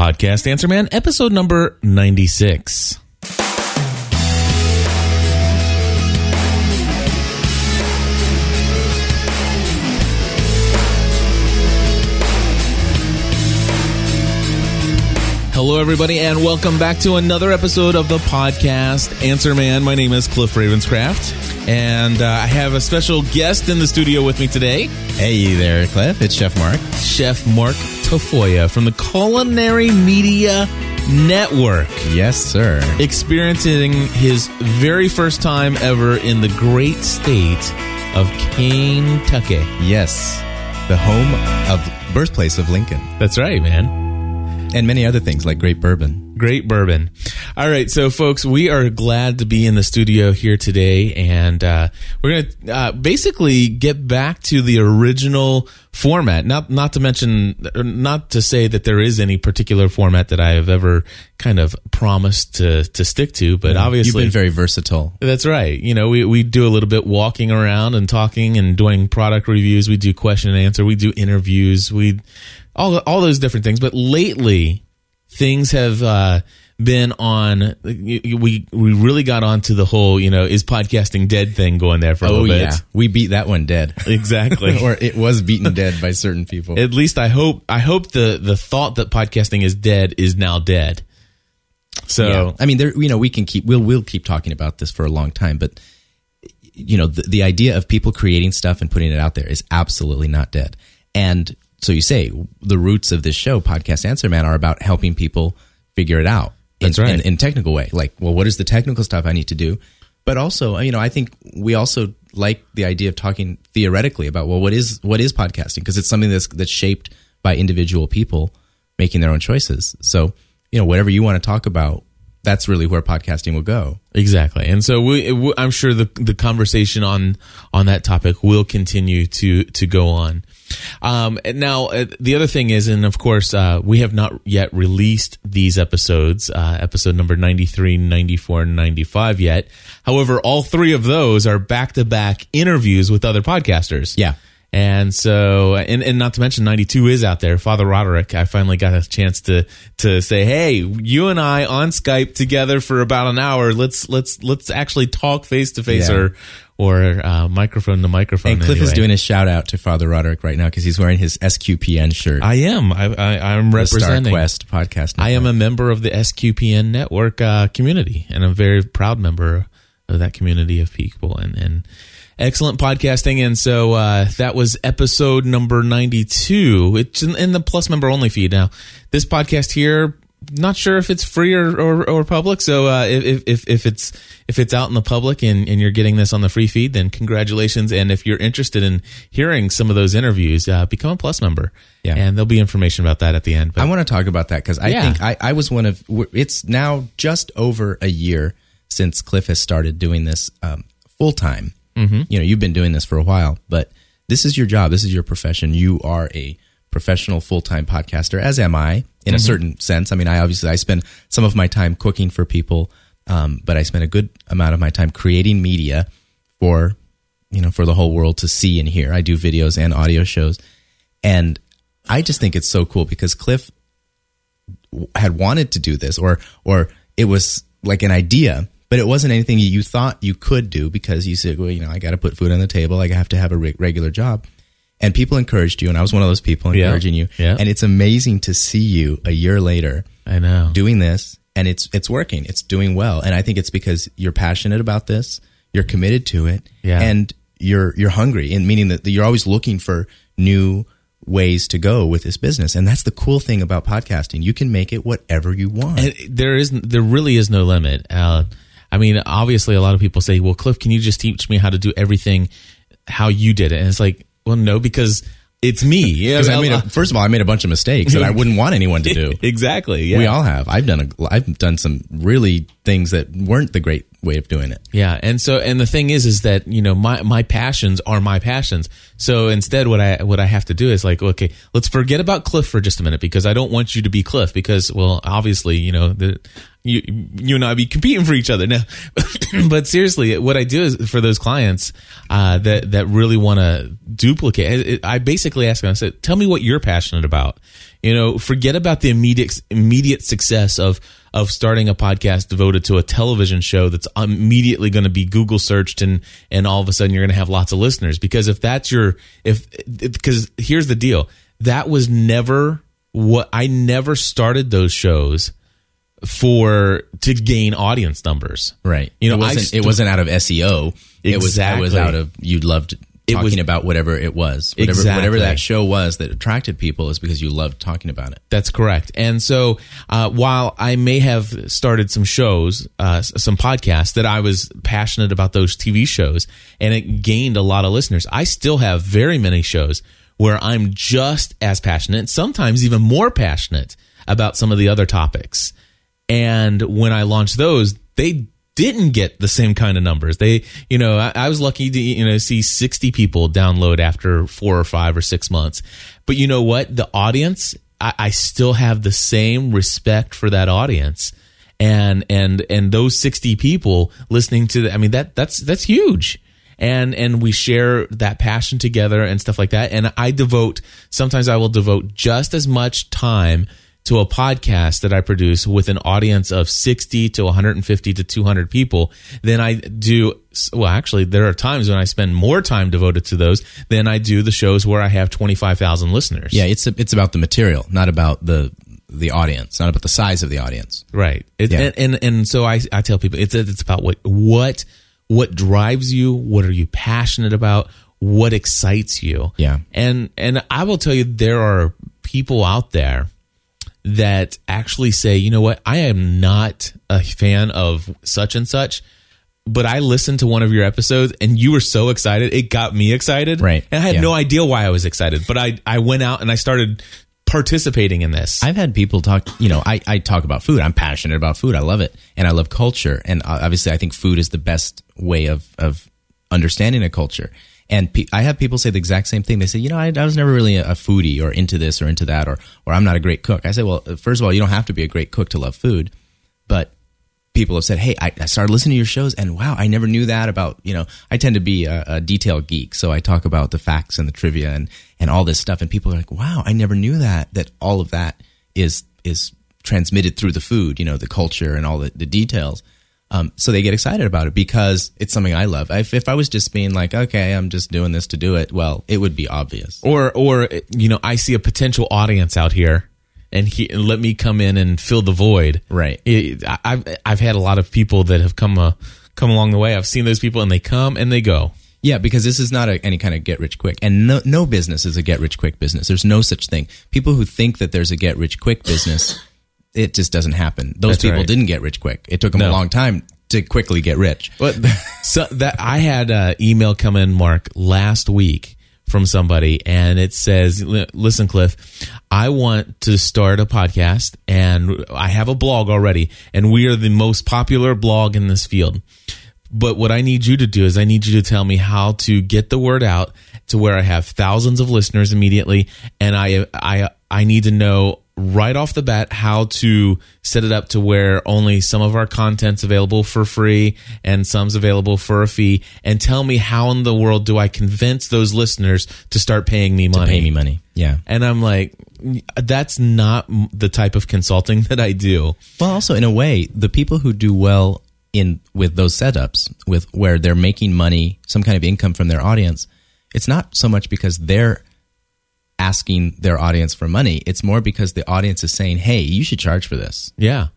Podcast Answer Man, episode number 96. Hello, everybody, and welcome back to another episode of the podcast Answer Man. My name is Cliff Ravenscraft, and uh, I have a special guest in the studio with me today, Hey there, Cliff. It's Chef Mark. Chef Mark Tafoya from the Culinary Media Network. Yes, sir. experiencing his very first time ever in the great state of Kentucky. Yes, the home of birthplace of Lincoln That's right, man. and many other things like great bourbon. Great bourbon. All right, so folks, we are glad to be in the studio here today, and uh, we're going to uh, basically get back to the original format. Not not to mention, not to say that there is any particular format that I have ever kind of promised to to stick to, but obviously You've been very versatile. That's right. You know, we, we do a little bit walking around and talking and doing product reviews. We do question and answer. We do interviews. We all all those different things. But lately, things have uh, been on. We we really got onto the whole you know is podcasting dead thing going there for a Oh little bit. yeah, we beat that one dead. Exactly. or it was beaten dead by certain people. At least I hope I hope the the thought that podcasting is dead is now dead. So Yeah. I mean, there. You know, we can keep. We'll we'll keep talking about this for a long time, but you know, the, the idea of people creating stuff and putting it out there is absolutely not dead. And so you say the roots of this show, podcast Answer Man, are about helping people figure it out. In, That's right. In, in technical way, like, well, what is the technical stuff I need to do? But also, uh, you know, I think we also like the idea of talking theoretically about well, what is what is podcasting because it's something that's that's shaped by individual people making their own choices. So, you know, whatever you want to talk about, that's really where podcasting will go. Exactly, and so we, we- I'm sure the the conversation on on that topic will continue to to go on. Um, now uh, the other thing is, and of course, uh, we have not yet released these episodes, uh, episode number 93, 94, and 95 yet. However, all three of those are back to back interviews with other podcasters. Yeah. And so, and, and not to mention, 92 is out there. Father Roderick, I finally got a chance to, to say, Hey, you and I on Skype together for about an hour. Let's, let's, let's actually talk face to face or, or, uh, microphone to microphone. And Cliff is doing a shout out to Father Roderick right now because he's wearing his SQPN shirt. I am. I, I, I'm the Star representing. Quest podcast. I am a member of the SQPN network uh, community, and a very proud member of that community of people and, and excellent podcasting. And so uh, that was episode number 92. It's in, in the plus member only feed. Now, this podcast here, not sure if it's free or, or, or public. So uh, if, if, if it's if it's out in the public and, and you're getting this on the free feed, then congratulations. And if you're interested in hearing some of those interviews, uh, become a plus member. Yeah. And there'll be information about that at the end. But I want to talk about that because I Yeah. think I, I was one of. It's now just over a year since Cliff has started doing this um, full time. Mm-hmm. You know, you've been doing this for a while, but this is your job. This is your profession. You are a professional full time podcaster, as am I, in a certain sense. I mean, I obviously I spend some of my time cooking for people, um, but I spend a good amount of my time creating media for you know for the whole world to see and hear. I do videos and audio shows, and I just think it's so cool because Cliff had wanted to do this or or it was like an idea but it wasn't anything you thought you could do because you said well you know i got to put food on the table. I have to have a re- regular job. And people encouraged you and i was one of those people Yeah. encouraging you. Yeah. and it's amazing to see you a year later I know. doing this and it's it's working. It's doing well. And i think it's because you're passionate about this. You're committed to it. Yeah. and you're you're hungry. And meaning that you're always looking for new ways to go with this business. And that's the cool thing about podcasting. You can make it whatever you want. And there is there really is no limit. Uh, I mean, obviously, a lot of people say, "Well, Cliff, can you just teach me how to do everything how you did it?" And it's like, well, no, because it's me. Yeah, I a, first of all, I made a bunch of mistakes that I wouldn't want anyone to do. exactly. Yeah. We all have. I've done a, I've done some really things that weren't the great way of doing it. Yeah, and so and the thing is, is that you know my my passions are my passions. So instead, what I what I have to do is like, okay, let's forget about Cliff for just a minute because I don't want you to be Cliff because well, obviously, you know, the, you you and I be competing for each other now. but seriously, what I do is for those clients uh, that that really want to duplicate. I basically ask them. I said, "Tell me what you're passionate about." You know, forget about the immediate immediate success of of starting a podcast devoted to a television show that's immediately going to be Google searched and and all of a sudden you're going to have lots of listeners. Because if that's your if because here's the deal, that was never what I never started those shows for to gain audience numbers. Right. You know, it wasn't, st- it wasn't out of SEO. It was it was out of you loved talking was- about whatever it was. Whatever Exactly. whatever that show was that attracted people is because you loved talking about it. That's correct. And so, uh, while I may have started some shows, uh, some podcasts that I was passionate about those TV shows, and it gained a lot of listeners, I still have very many shows where I'm just as passionate, sometimes even more passionate about some of the other topics. And when I launched those, they didn't get the same kind of numbers. They, you know, I, I was lucky to, you know, see 60 people download after four or five or six months. But you know what? The audience, I, I still have the same respect for that audience. And, and, and those 60 people listening to the, I mean, that, that's, that's huge and and we share that passion together and stuff like that and i devote sometimes i will devote just as much time to a podcast that i produce with an audience of 60 to 150 to 200 people than i do well actually there are times when i spend more time devoted to those than i do the shows where i have 25000 listeners Yeah, it's it's about the material, not about the the audience, not about the size of the audience. Right. It, Yeah. and, and and so I I tell people it's it's about what what what drives you, what are you passionate about, what excites you. Yeah. And and I will tell you there are people out there that actually say, "You know what? I am not a fan of such and such." But I listened to one of your episodes and you were so excited. It got me excited. Right. And I had Yeah. no idea why I was excited. But I, I went out and I started participating in this. I've had people talk, you know, I, I talk about food. I'm passionate about food. I love it. And I love culture. And uh, obviously, I think food is the best way of, of understanding a culture. And pe- I have people say the exact same thing. They say, you know, I, I was never really a, foodie or into this or into that, or, or I'm not a great cook. I say, well, uh, first of all, you don't have to be a great cook to love food. But people have said, "Hey, I, I started listening to your shows, and wow, I never knew that about you know." I tend to be a, a detail geek, so I talk about the facts and the trivia and and all this stuff, and people are like, "Wow, I never knew that that all of that is is transmitted through the food, you know, the culture and all the, the details." Um, so they get excited about it because it's something I love. If, if I was just being like, "Okay, I'm just doing this to do it," well, it would be obvious. or or you know i see a potential audience out here and he and let me come in and fill the void Right. It- I- i've i've had a lot of people that have come uh, come along the way i've seen those people and they come and they go Yeah, because this is not a, any kind of get rich quick, and no, no business is a get rich quick business. There's no such thing. People who think that there's a get rich quick business, it just doesn't happen. Those That's people right. didn't get rich quick. It took them a long time to quickly get rich. but so that i had an email come in mark last week from somebody and it says listen cliff i want to start a podcast and i have a blog already and we are the most popular blog in this field But what I need you to do is I need you to tell me how to get the word out to where I have thousands of listeners immediately, and I I I need to know right off the bat how to set it up to where only some of our content's available for free and some's available for a fee and tell me how in the world do I convince those listeners to start paying me money Pay me money. Yeah. and I'm like that's not the type of consulting that I do Well, also in a way, the people who do well in with those setups, with where they're making money, some kind of income from their audience, it's not so much because they're asking their audience for money. It's more because the audience is saying, "Hey, you should charge for this." yeah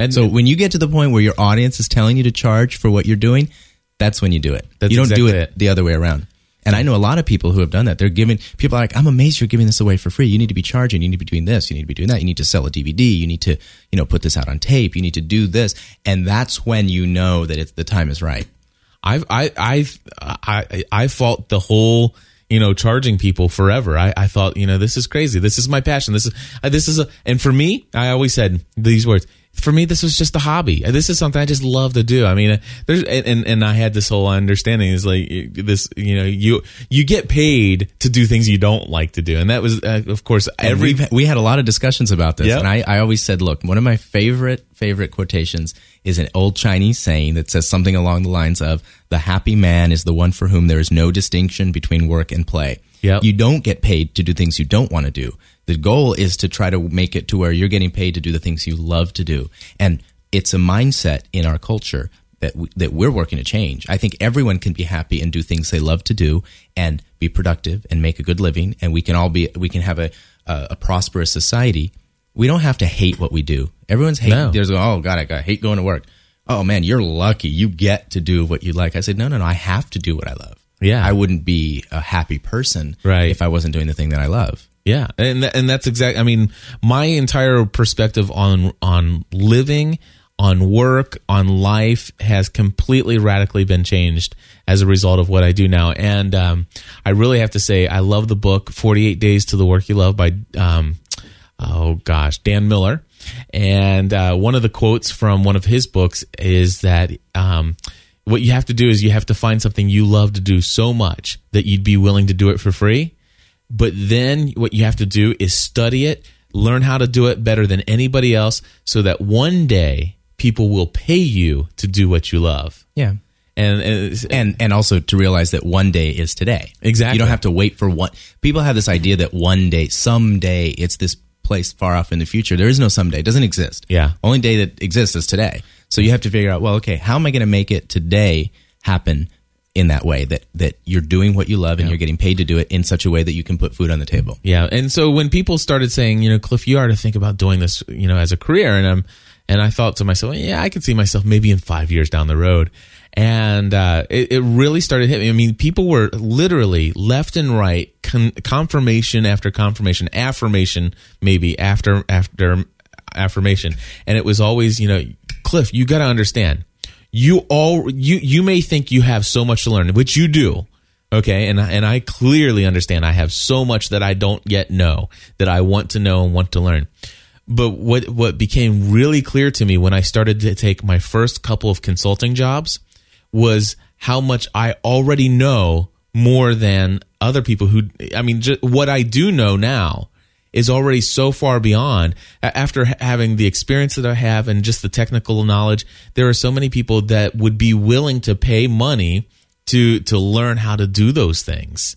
and So when you get to the point where your audience is telling you to charge for what you're doing, that's when you do it. That's you don't do it, it. the other way around. And I know a lot of people who have done that. They're giving people are like, I'm amazed you're giving this away for free. You need to be charging. You need to be doing this. You need to be doing that. You need to sell a DVD. You need to, you know, put this out on tape. You need to do this. And that's when you know that it's the time is right. I've I I've I I fought the whole you know charging people forever. I, I thought you know this is crazy. This is my passion. This is uh, this is a and for me I always said these words. For me, this was just a hobby. This is something I just love to do. I mean, there's and and I had this whole understanding is like this. You know, you you get paid to do things you don't like to do, and that was, uh, of course, every. We've, had a lot of discussions about this, Yep. and I, I always said, look, one of my favorite favorite quotations is an old Chinese saying that says something along the lines of, "The happy man is the one for whom there is no distinction between work and play." Yep. You don't get paid to do things you don't want to do. The goal is to try to make it to where you're getting paid to do the things you love to do. And it's a mindset in our culture that we, that we're working to change. I think everyone can be happy and do things they love to do and be productive and make a good living and we can all be we can have a a, a prosperous society. We don't have to hate what we do. Everyone's hate No. there's oh god I, I hate going to work. Oh man, you're lucky. You get to do what you like. I said no no no, I have to do what I love. Yeah. I wouldn't be a happy person Right. if I wasn't doing the thing that I love. Yeah, and and that's exact. I mean, my entire perspective on on living, on work, on life has completely radically been changed as a result of what I do now. And um, I really have to say, I love the book Forty Eight Days to the Work You Love by um, oh gosh, Dan Miller. And uh, one of the quotes from one of his books is that um, what you have to do is you have to find something you love to do so much that you'd be willing to do it for free. But then what you have to do is study it, learn how to do it better than anybody else, so that one day people will pay you to do what you love. Yeah. And, and and and also to realize that one day is today. Exactly. You don't have to wait for one. People have this idea that one day, someday, it's this place far off in the future. There is no someday. It doesn't exist. Yeah. Only day that exists is today. So you have to figure out, well, okay, how am I going to make it today happen in that way that that you're doing what you love and you're getting paid to do it in such a way that you can put food on the table. Yeah, and so when people started saying, you know, Cliff, you are to think about doing this, you know, as a career, and I'm, and I thought to myself, yeah, I could see myself maybe in five years down the road, and uh, it, it really started hitting me. I mean, people were literally left and right, con- confirmation after confirmation, affirmation maybe after after affirmation, and it was always, you know, Cliff, you got to understand, you all you you may think you have so much to learn, which you do. Okay, and and I clearly understand I have so much that I don't yet know that I want to know and want to learn. But what what became really clear to me when I started to take my first couple of consulting jobs was how much I already know more than other people who I mean ju- what I do know now is already so far beyond after having the experience that I have and just the technical knowledge there are so many people that would be willing to pay money to to learn how to do those things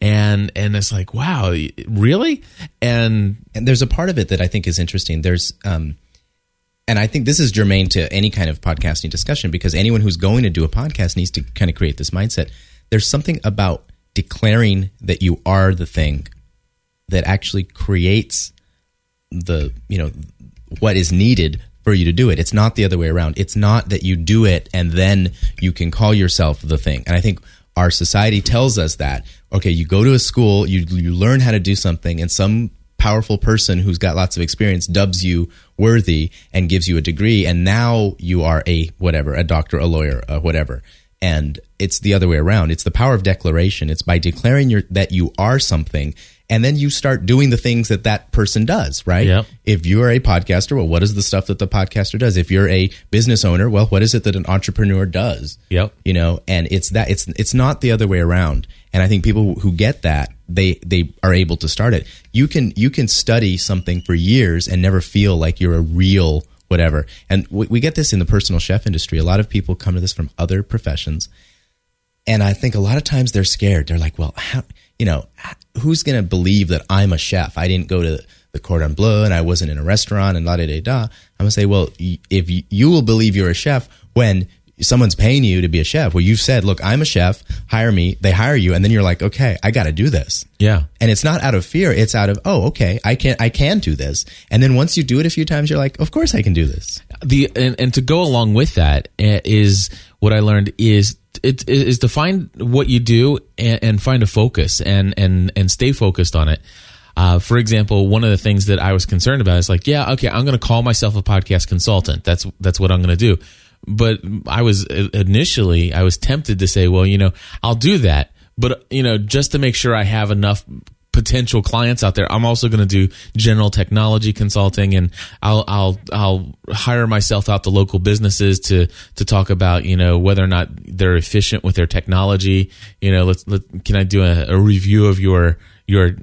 and and it's like wow really and and there's a part of it that I think is interesting. There's, um, and I think this is germane to any kind of podcasting discussion because anyone who's going to do a podcast needs to kind of create this mindset. There's something about declaring that you are the thing that actually creates the, you know, what is needed for you to do it. It's not the other way around. It's not that you do it and then you can call yourself the thing. And I think our society tells us that okay, you go to a school, you you learn how to do something, and some powerful person who's got lots of experience dubs you worthy and gives you a degree, and now you are a whatever, a doctor, a lawyer, uh, whatever. And it's the other way around. It's the power of declaration. It's by declaring your, that you are something, and then you start doing the things that that person does. Right? Yep. If you are a podcaster, well, what is the stuff that the podcaster does? If you're a business owner, well, what is it that an entrepreneur does? Yep. you know and it's that it's it's not the other way around and i think people who get that they they are able to start it you can you can study something for years and never feel like you're a real whatever and we, we get this in the personal chef industry a lot of people come to this from other professions and i think a lot of times they're scared they're like well how you know who's going to believe that i'm a chef? I didn't go to the cordon bleu and i wasn't in a restaurant and la da da da. I'm going to say well if you, you will believe you're a chef when someone's paying you to be a chef well you've said look i'm a chef hire me they hire you and then you're like okay i got to do this. Yeah. And it's not out of fear it's out of oh okay i can i can do this. And then once you do it a few times you're like of course i can do this. The and, and to go along with that eh, is what I learned is it is to find what you do and, and find a focus and and and stay focused on it. Uh, for example, one of the things that I was concerned about is like, yeah, okay, I'm going to call myself a podcast consultant. That's that's what I'm going to do. But I was initially I was tempted to say, well, you know, I'll do that, but you know, just to make sure I have enough potential clients out there. I'm also going to do general technology consulting and I'll, I'll, I'll hire myself out to local businesses to, to talk about, you know, whether or not they're efficient with their technology. You know, let's, let, can I do a, a review of your, your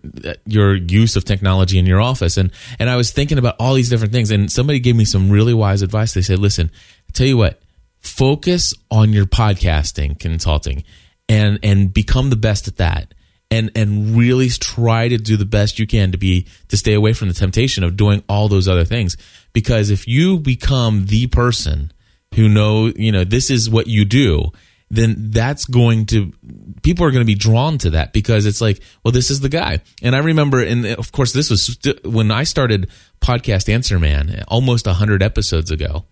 your use of technology in your office and and I was thinking about all these different things and somebody gave me some really wise advice they said listen tell you what focus on your podcasting consulting and and become the best at that and and really try to do the best you can to be to stay away from the temptation of doing all those other things. Because if you become the person who know you know this is what you do then that's going to people are going to be drawn to that because it's like well this is the guy. And i remember and of course this was st- when i started podcast answer man almost 100 episodes ago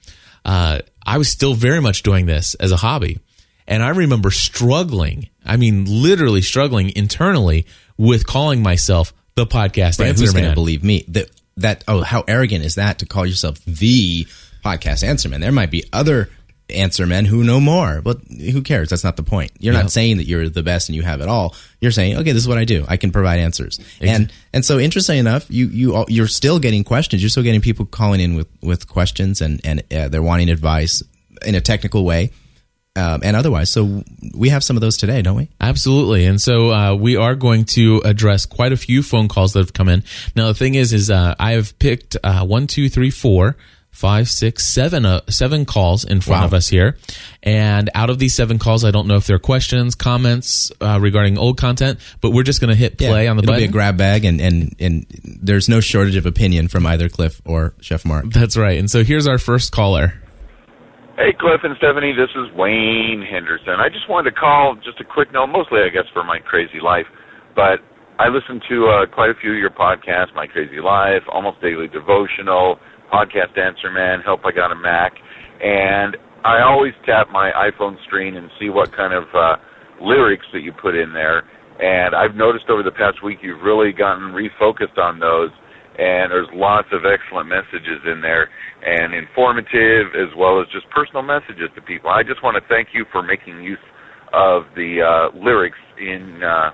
uh, i was still very much doing this as a hobby and i remember struggling i mean literally struggling internally with calling myself the podcast Right, answer who's man believe me? That that oh, how arrogant is that to call yourself the podcast answer man? There might be other answer men who know more, but who cares? That's not the point. You're Yeah. not saying that you're the best and you have it all. You're saying, okay, this is what I do. I can provide answers. And and so interesting enough, you you all- you're still getting questions. You're still getting people calling in with with questions and and uh, they're wanting advice in a technical way. Um, and otherwise, so we have some of those today, don't we? Absolutely. And so uh, we are going to address quite a few phone calls that have come in. Now, the thing is, is uh, I have picked uh, one, two, three, four, five, six, seven, uh, seven calls in front Wow. of us here. And out of these seven calls, I don't know if they're questions, comments uh, regarding old content, but we're just going to hit play on the It'll button. be a grab bag, and, and and there's no shortage of opinion from either Cliff or Chef Mark. That's right. And so here's our first caller. Hey, Cliff and Stephanie, this is Wayne Henderson. I just wanted to call just a quick note, mostly, I guess, for my crazy life. But I listen to uh, quite a few of your podcasts, My Crazy Life, Almost Daily Devotional, Podcast Answer Man, Help I Got a Mac. And I always tap my iPhone screen and see what kind of uh, lyrics that you put in there. And I've noticed over the past week you've really gotten refocused on those and there's lots of excellent messages in there and informative as well as just personal messages to people. I just want to thank you for making use of the uh, lyrics in uh,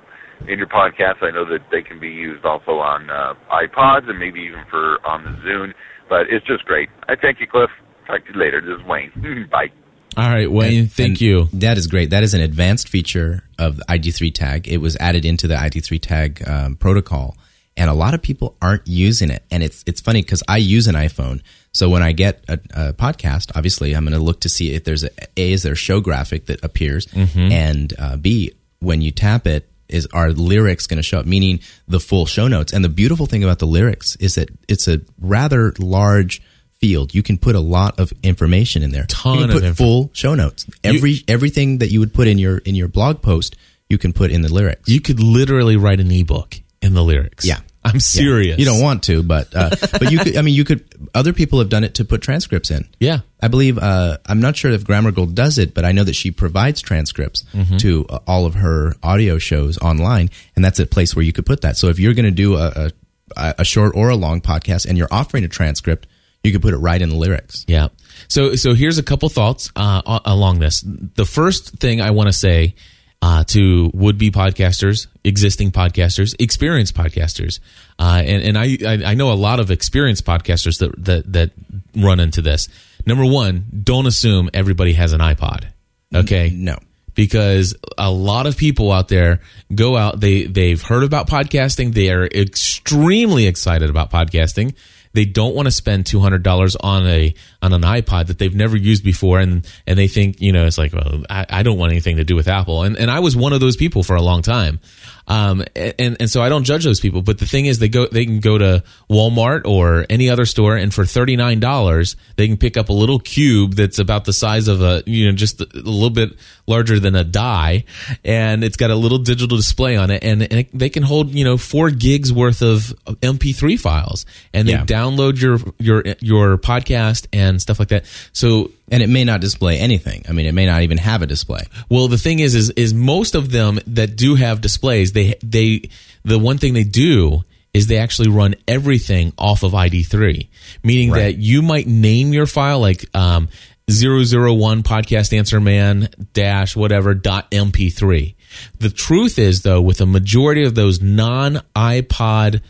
in your podcast. I know that they can be used also on uh, iPods and maybe even for on the Zune, but it's just great. I thank you, Cliff. Talk to you later. This is Wayne. Bye. All right, Wayne, And- thank and you. That is great. That is an advanced feature of the ID3 tag. It was added into the ID3 tag um, protocol, and a lot of people aren't using it. And it's it's funny because I use an iPhone, so when I get a, a podcast, obviously I'm going to look to see if there's a, a is there a show graphic that appears, and uh, b when you tap it. Is our lyrics going to show up? Meaning the full show notes. And the beautiful thing about the lyrics is that it's a rather large field. You can put a lot of information in there. Ton you can of put info. full show notes. Every everything that you would put in your in your blog post, you can put in the lyrics. You could literally write an ebook in the lyrics. Yeah. I'm serious. You don't want to, but uh, but you could. I mean, you could. Other people have done it to put transcripts in. Yeah. I believe. Uh, I'm not sure if Grammar Girl does it, but I know that she provides transcripts Mm-hmm. to uh, all of her audio shows online, and that's a place where you could put that. So if you're going to do a, a a short or a long podcast, and you're offering a transcript, you could put it right in the lyrics. Yeah. So so here's a couple thoughts uh, along this. The first thing I want to say uh, to would be podcasters, existing podcasters, experienced podcasters, uh, and and I, I I know a lot of experienced podcasters that that that run into this. Number one, don't assume everybody has an iPod. Okay. No. because a lot of people out there go out they they've heard about podcasting they are extremely excited about podcasting they don't want to spend $200 on a on an iPod that they've never used before and and they think you know it's like well I, I don't want anything to do with Apple. And and I was one of those people for a long time um and and so I don't judge those people but the thing is they go they can go to Walmart or any other store and for $39 they can pick up a little cube that's about the size of a you know just a little bit larger than a die and it's got a little digital display on it and, and it, they can hold you know 4 gigs worth of of MP3 files and they Yeah. download your your your podcast and stuff like that so And it may not display anything. I mean, it may not even have a display. well, the thing is, is, is most of them that do have displays, they, they, the one thing they do is they actually run everything off of ID3, meaning Right. that you might name your file like, um, 001 podcast answer man dash whatever dot mp3 The truth is, though, with a majority of those non iPod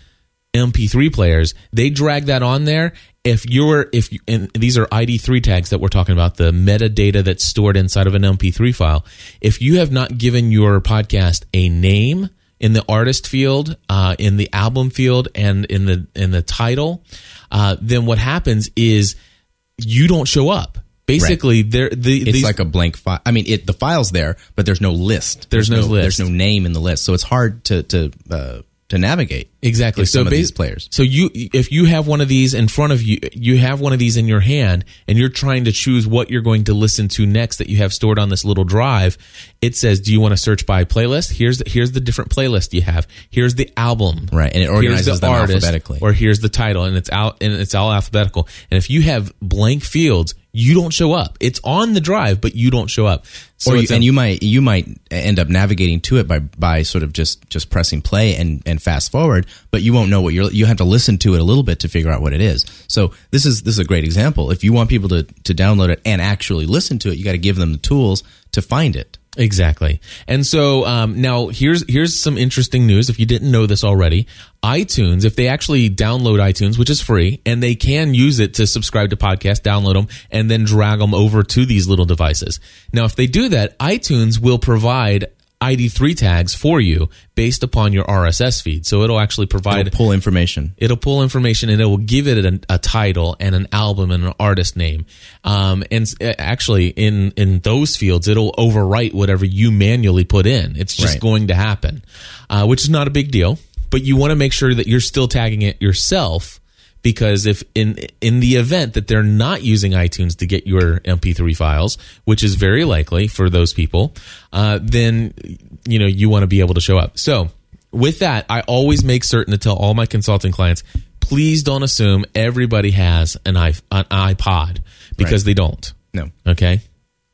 MP3 players, they drag that on there. If you're, if you, and these are ID3 tags that we're talking about, the metadata that's stored inside of an MP3 file. If you have not given your podcast a name in the artist field, uh, in the album field, and in the in the title, uh, then what happens is you don't show up. Basically, there the It's these, like a blank file. I mean, it the file's there, but there's no list. There's no list. There's no name in the list, so it's hard to to uh, to navigate. Exactly. So some of these players. So you, if you have one of these in front of you, you have one of these in your hand, and you're trying to choose what you're going to listen to next that you have stored on this little drive. It says, "Do you want to search by playlist? Here's the, here's the different playlist you have. Here's the album, Right, and it Here's organizes them alphabetically. or here's the title, and it's out and it's all alphabetical. And if you have blank fields, you don't show up. It's on the drive, but you don't show up. So or you, a- and you might you might end up navigating to it by by sort of just just pressing play and and fast forward, but you won't know what you're you have to listen to it a little bit to figure out what it is. So this is this is a great example. If you want people to to download it and actually listen to it, you got to give them the tools to find it. Exactly. And so um, now here's here's some interesting news. If you didn't know this already, iTunes, if they actually download iTunes, which is free, and they can use it to subscribe to podcasts, download them, and then drag them over to these little devices. Now, if they do that, iTunes will provide ID3 tags for you based upon your RSS feed. So it'll actually provide It'll pull information. It'll pull information and it will give it a, a title and an album and an artist name. Um, and actually, in in those fields, it'll overwrite whatever you manually put in. It's just Right. going to happen, uh, which is not a big deal. But you want to make sure that you're still tagging it yourself because if in in the event that they're not using iTunes to get your MP3 files, which is very likely for those people, uh, then you know you want to be able to show up. So with that, I always make certain to tell all my consulting clients, please don't assume everybody has an, iPod because they don't. No. Okay.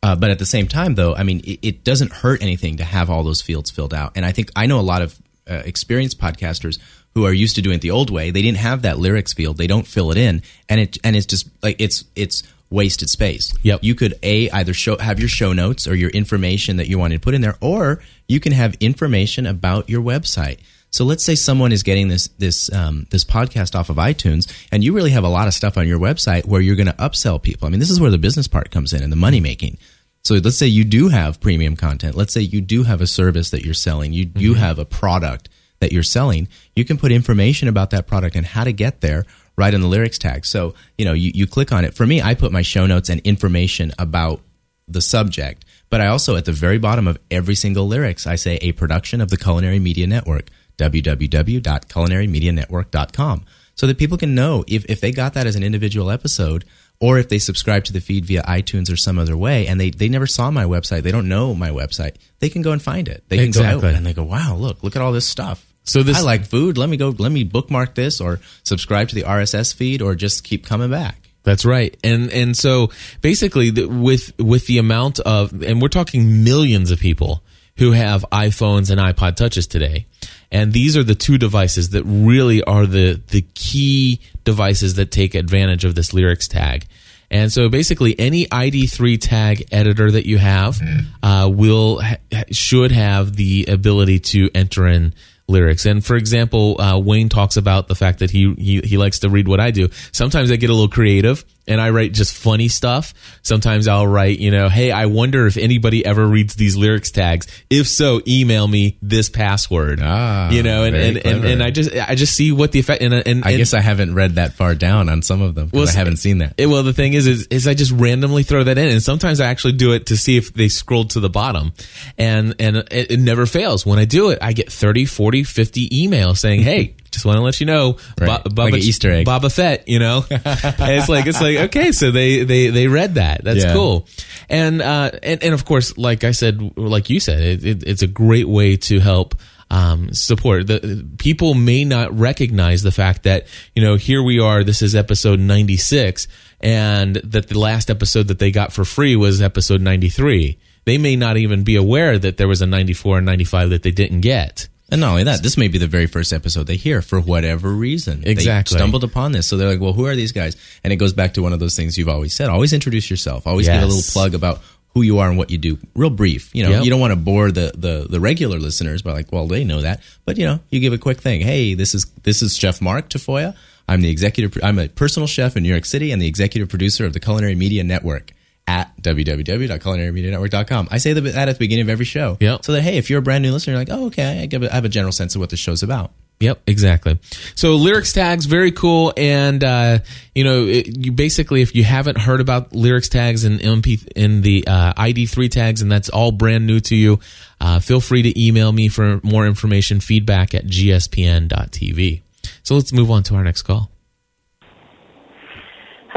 Uh, but at the same time, though, I mean, it, it doesn't hurt anything to have all those fields filled out. And I think I know a lot of uh, experienced podcasters who are used to doing it the old way. They didn't have that lyrics field. They don't fill it in, and it and it's just like it's it's wasted space. Yep. You could a either show have your show notes or your information that you wanted to put in there, or you can have information about your website. So let's say someone is getting this this um, this podcast off of iTunes, and you really have a lot of stuff on your website where you're going to upsell people. I mean, this is where the business part comes in and the money making. So let's say you do have premium content. Let's say you do have a service that you're selling. You you have a product that you're selling. You can put information about that product and how to get there right in the lyrics tag. So you know you, you click on it. For me, I put my show notes and information about the subject. But I also, at the very bottom of every single lyrics, I say a production of the Culinary Media Network, www.culinarymedianetwork.com, so that people can know if, if they got that as an individual episode or if they subscribe to the feed via iTunes or some other way and they, they never saw my website, they don't know my website, they can go and find it. They can Exactly. go out and they go, wow, look, look at all this stuff. So this- I like food. Let me go, let me bookmark this or subscribe to the RSS feed or just keep coming back. That's right, and and so basically, the, with with the amount of, and we're talking millions of people who have iPhones and iPod touches today, and these are the two devices that really are the the key devices that take advantage of this lyrics tag. And so basically, any ID3 tag editor that you have uh, will ha- should have the ability to enter in lyrics. And for example, uh, Wayne talks about the fact that he, he he likes to read what I do. Sometimes I get a little creative and I write just funny stuff. Sometimes I'll write, you know, hey, I wonder if anybody ever reads these lyrics tags. If so, email me this password. Ah, you know, and and, and, and I just I just see what the effect and and, I guess I haven't read that far down on some of them because Well, I haven't seen that. it- well, the thing is, is, is I just randomly throw that in, and sometimes I actually do it to see if they scrolled to the bottom, and and it, it never fails. When I do it, I get 30, 40, 50 emails saying, "Hey, just want to let you know, Right. Ba- Like Easter egg. Boba Fett." You know, and it's like it's like okay, so they they they read that. That's Yeah. cool, and uh and and of course, like I said, like you said, it, it, it's a great way to help um, support. The people may not recognize the fact that you know here we are. This is episode ninety six, and that the last episode that they got for free was episode ninety three. They may not even be aware that there was a ninety four and ninety five that they didn't get. And not only that, this may be the very first episode they hear for whatever reason. Exactly. They stumbled upon this. So they're like, well, who are these guys? And it goes back to one of those things you've always said. Always introduce yourself. Always give a little plug about who you are and what you do, real brief. You know, Yep. you don't want to bore the, the the regular listeners by like, well, they know that, but you know, you give a quick thing. Hey, this is this is Chef Mark Tafoya. I'm the executive. I'm a personal chef in New York City and the executive producer of the Culinary Media Network at www.culinarymedianetwork.com. I say that at the beginning of every show, Yep. so that hey, if you're a brand new listener, you're like, oh, okay, I give a, I have a general sense of what the show's about. Yep, exactly. So lyrics tags, very cool, and uh, you know, it, you basically, if you haven't heard about lyrics tags and MP in the uh, ID three tags, and that's all brand new to you, uh, feel free to email me for more information. Feedback at gspn.tv. So let's move on to our next call.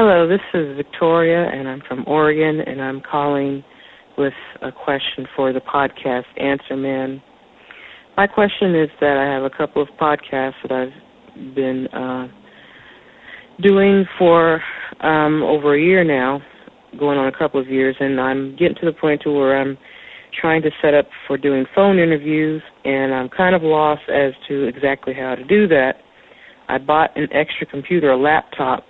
Hello, this is Victoria, and I'm from Oregon, and I'm calling with a question for the podcast Answer Man. My question is that I have a couple of podcasts that I've been uh, doing for um, over a year now, going on a couple of years, and I'm getting to the point to where I'm trying to set up for doing phone interviews, and I'm kind of lost as to exactly how to do that. I bought an extra computer, a laptop,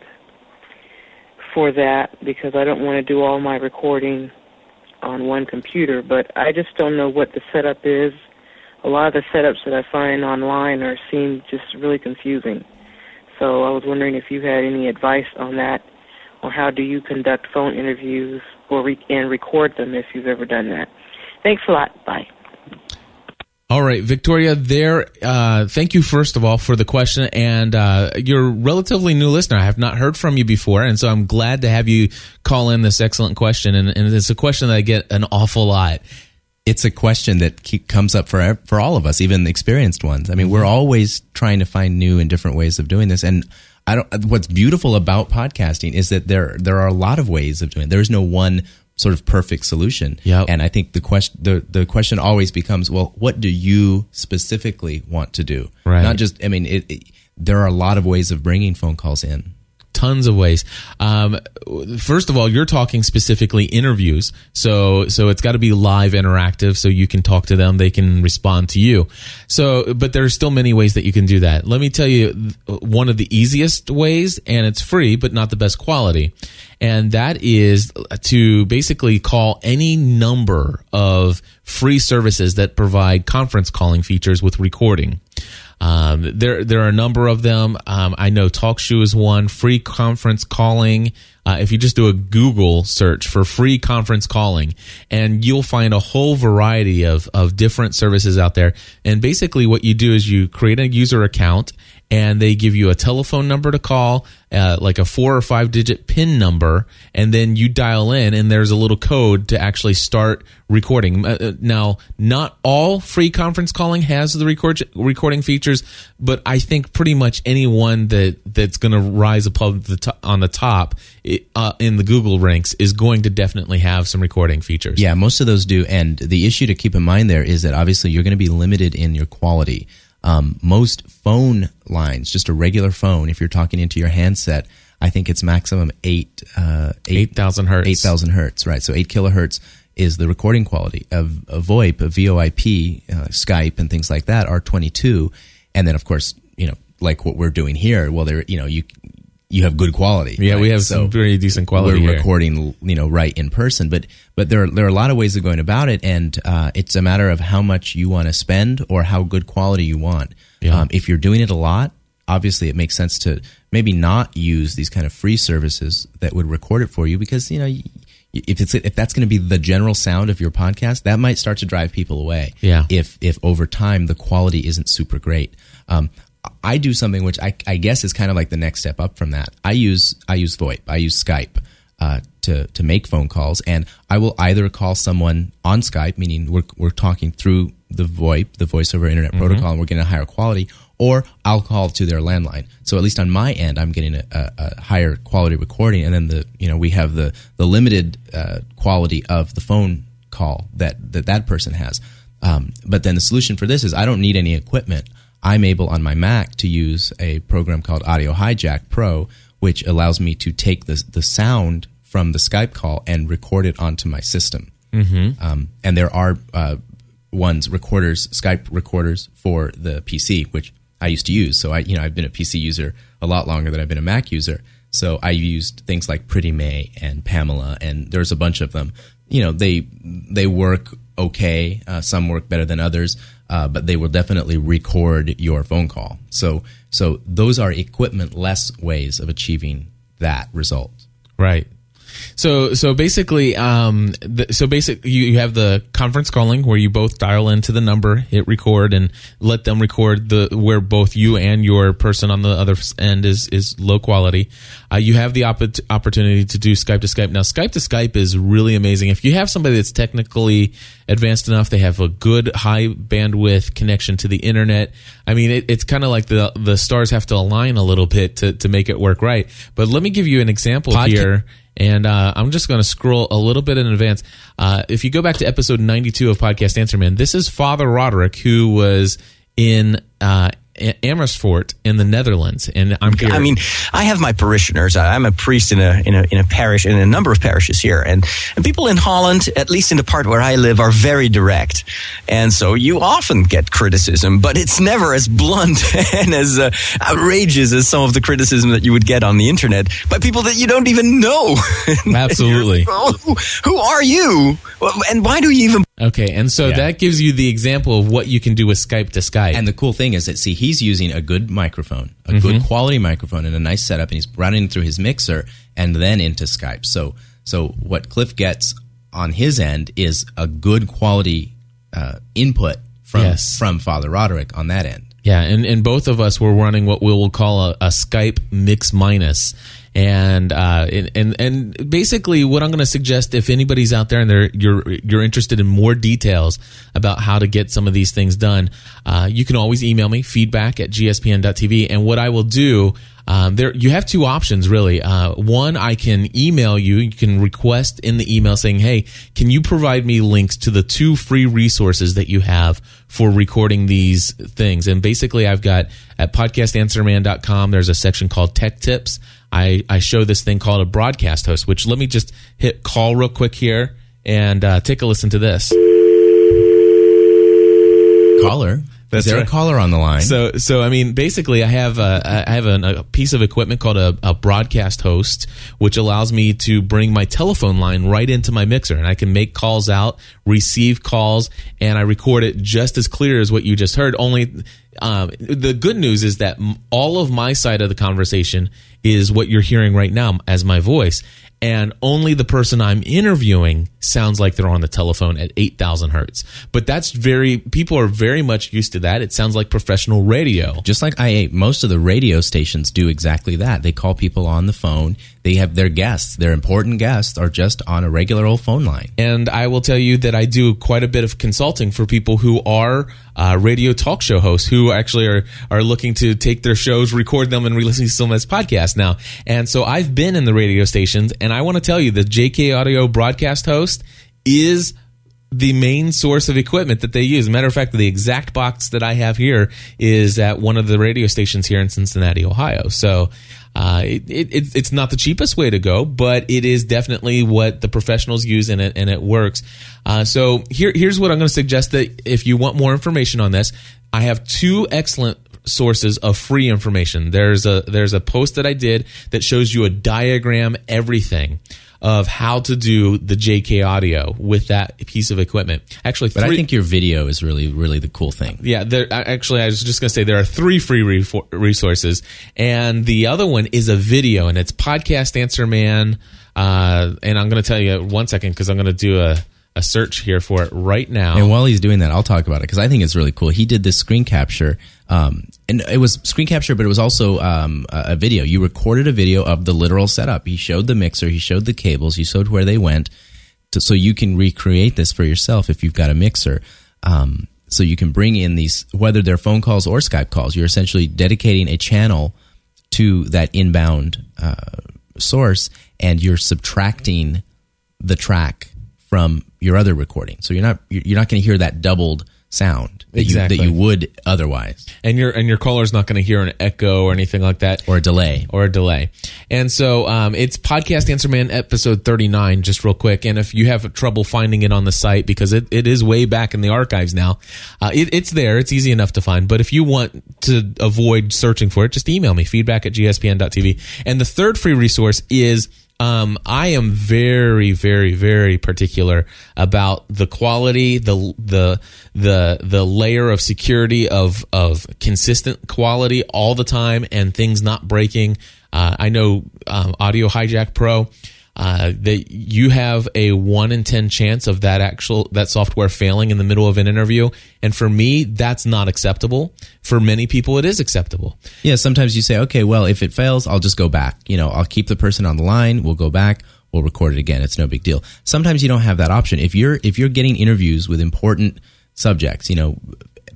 for that because I don't want to do all my recording on one computer, but I just don't know what the setup is. A lot of the setups that I find online are seem just really confusing. So I was wondering if you had any advice on that, or how do you conduct phone interviews or re- and record them if you've ever done that. Thanks a lot. Bye. All right, Victoria, there. Uh, thank you, first of all, for the question. And uh, you're a relatively new listener. I have not heard from you before. And so I'm glad to have you call in this excellent question. And, and it's a question that I get an awful lot. it's a question that keep, comes up for for all of us, even experienced ones. I mean, we're always trying to find new and different ways of doing this. And I don't. What's beautiful about podcasting is that there there are a lot of ways of doing. it. There is no one sort of perfect solution. Yep. And I think the question the the question always becomes, well, what do you specifically want to do? Right. Not just. I mean, it, it, there are a lot of ways of bringing phone calls in. Tons of ways. Um, first of all, you're talking specifically interviews, so so it's got to be live, interactive, so you can talk to them, they can respond to you. So, but there are still many ways that you can do that. Let me tell you one of the easiest ways, and it's free, but not the best quality, and that is to basically call any number of free services that provide conference calling features with recording. Um, there, there are a number of them. Um, I know TalkShoe is one. Free conference calling. Uh, if you just do a Google search for free conference calling, and you'll find a whole variety of of different services out there. And basically, what you do is you create a user account, and they give you a telephone number to call, uh, like a four or five digit PIN number, and then you dial in, and there's a little code to actually start recording. Uh, uh, now, not all free conference calling has the record recording features, but I think pretty much anyone that that's going to rise above the on the top it, uh, in the Google ranks is going to definitely have some recording features. Yeah, most of those do. And the issue to keep in mind there is that obviously you're going to be limited in your quality. Um, most phone lines, just a regular phone, if you're talking into your handset, I think it's maximum eight, uh, eight thousand hertz. eight thousand hertz, right? So eight kilohertz is the recording quality of a VoIP, a VoIP, uh, Skype, and things like that are twenty two, and then of course you know like what we're doing here. Well, there you know you you have good quality. Yeah, we have So some pretty decent quality We're here. recording, you know, right in person, but but there are, there are a lot of ways of going about it, and uh, it's a matter of how much you want to spend or how good quality you want. Yeah. Um, if you're doing it a lot, obviously it makes sense to maybe not use these kind of free services that would record it for you because you know. If it's if that's going to be the general sound of your podcast, that might start to drive people away. Yeah. If if over time the quality isn't super great, um, I do something which I, I guess is kind of like the next step up from that. I use I use VoIP. I use Skype uh, to to make phone calls, and I will either call someone on Skype, meaning we're we're talking through the VoIP, the Voice over Internet Protocol, and we're getting a higher quality, or I'll call to their landline. So at least on my end, I'm getting a, a, a higher quality recording, and then the you know we have the the limited uh, quality of the phone call that that that person has. Um, but then the solution for this is I don't need any equipment. I'm able on my Mac to use a program called Audio Hijack Pro, which allows me to take the the sound from the Skype call and record it onto my system. Mm-hmm. Um, and there are uh, ones recorders, Skype recorders for the PC, which I used to use. So I, you know, I've been a PC user a lot longer than I've been a Mac user. So I used things like Pretty May and Pamela, and there's a bunch of them. you know they they work okay. Uh, some work better than others, uh, but they will definitely record your phone call. So so those are equipment less ways of achieving that result. Right. So so basically, um, the, so basic you, you have the conference calling where you both dial into the number, hit record, and let them record the where both you and your person on the other end is is low quality. Uh, you have the opp- opportunity to do Skype to Skype. Now, Skype to Skype is really amazing. If you have somebody that's technically advanced enough, they have a good high bandwidth connection to the internet. I mean, it, it's kind of like the the stars have to align a little bit to to make it work right. But let me give you an example Podca- here. And uh, I'm just going to scroll a little bit in advance. Uh, if you go back to episode 92 of Podcast Answer Man, this is Father Roderick, who was in uh, Amersfoort in the Netherlands. And I'm here. I mean, I have my parishioners. I- I'm a priest in a in a in a parish in a number of parishes here, and and people in Holland, at least in the part where I live, are very direct, and so you often get criticism, but it's never as blunt and as uh, outrageous as some of the criticism that you would get on the internet by people that you don't even know. Absolutely. who, who are you, and why do you even? okay. And so Yeah. that gives you the example of what you can do with Skype to Skype. And the cool thing is that see, he's using a good microphone, a good quality microphone, and a nice setup, and he's running through his mixer and then into Skype. So, so what Cliff gets on his end is a good quality uh, input from Yes. from Father Roderick on that end. Yeah, and, and both of us were running what we will call a, a Skype mix minus. And, uh, and and basically, what I'm going to suggest, if anybody's out there and they're you're you're interested in more details about how to get some of these things done, uh, you can always email me feedback at gspn.tv. And what I will do, um, there you have two options really. Uh, one, I can email you. You can request in the email saying, "Hey, can you provide me links to the two free resources that you have for recording these things?" And basically, I've got at podcastanswerman.com. There's a section called Tech Tips. I I show this thing called a broadcast host. Which let me just hit call real quick here and uh, take a listen to this. Caller, That's is there right. a caller on the line? So, so I mean, basically, I have a, I have an, a piece of equipment called a, a broadcast host, which allows me to bring my telephone line right into my mixer, and I can make calls out, receive calls, and I record it just as clear as what you just heard. Only um, the good news is that all of my side of the conversation is what you're hearing right now as my voice. And only the person I'm interviewing sounds like they're on the telephone at 8,000 hertz. But that's very, people are very much used to that. It sounds like professional radio. just like IA, most of the radio stations do exactly that. They call people on the phone. They have their guests, their important guests, are just on a regular old phone line. And I will tell you that I do quite a bit of consulting for people who are uh, radio talk show hosts who actually are, are looking to take their shows, record them, and release them as podcasts now. And so I've been in the radio stations, and I want to tell you the JK Audio broadcast host is the main source of equipment that they use. Matter of fact, the exact box that I have here is at one of the radio stations here in Cincinnati, Ohio. So uh, it, it, it's not the cheapest way to go, but it is definitely what the professionals use, and it and it works. Uh, so here here's what I'm going to suggest that if you want more information on this, I have two excellent sources of free information. There's a there's a post that I did that shows you a diagram everything of how to do the JK audio with that piece of equipment. Actually, But I think your video is really, really the cool thing. yeah, there actually I was just going to say there are three free refor- resources and the other one is a video and it's Podcast Answer Man uh, and I'm going to tell you one second cuz I'm going to do a a search here for it right now. And while he's doing that, I'll talk about it because I think it's really cool. He did this screen capture, um, and it was screen capture, but it was also um, a, a video. You recorded a video of the literal setup. He showed the mixer, he showed the cables, he showed where they went, to, so you can recreate this for yourself if you've got a mixer. Um, so you can bring in these, whether they're phone calls or Skype calls. You're essentially dedicating a channel to that inbound uh, source, and you're subtracting the track from your other recording. So you're not you're you're not going to hear that doubled sound that Exactly. you that you would otherwise, and your and your caller's not going to hear an echo or anything like that. or a delay. or a delay. And so um, it's Podcast Answer Man episode 39, just real quick. And if you have trouble finding it on the site, because it, it is way back in the archives now, uh, it, it's there. It's easy enough to find. But if you want to avoid searching for it, just email me, feedback at gspn.tv. And the third free resource is um, I am very, very, very particular about the quality, the the the the layer of security of of consistent quality all the time, and things not breaking. Uh, I know um, Audio Hijack Pro uh, that you have a one in ten chance of that actual that software failing in the middle of an interview, and for me, that's not acceptable. For many people, it is acceptable. Yeah, sometimes you say, okay, well, if it fails, I'll just go back. You know, I'll keep the person on the line. We'll go back. We'll record it again. It's no big deal. Sometimes you don't have that option. If you're if you're getting interviews with important subjects, you know,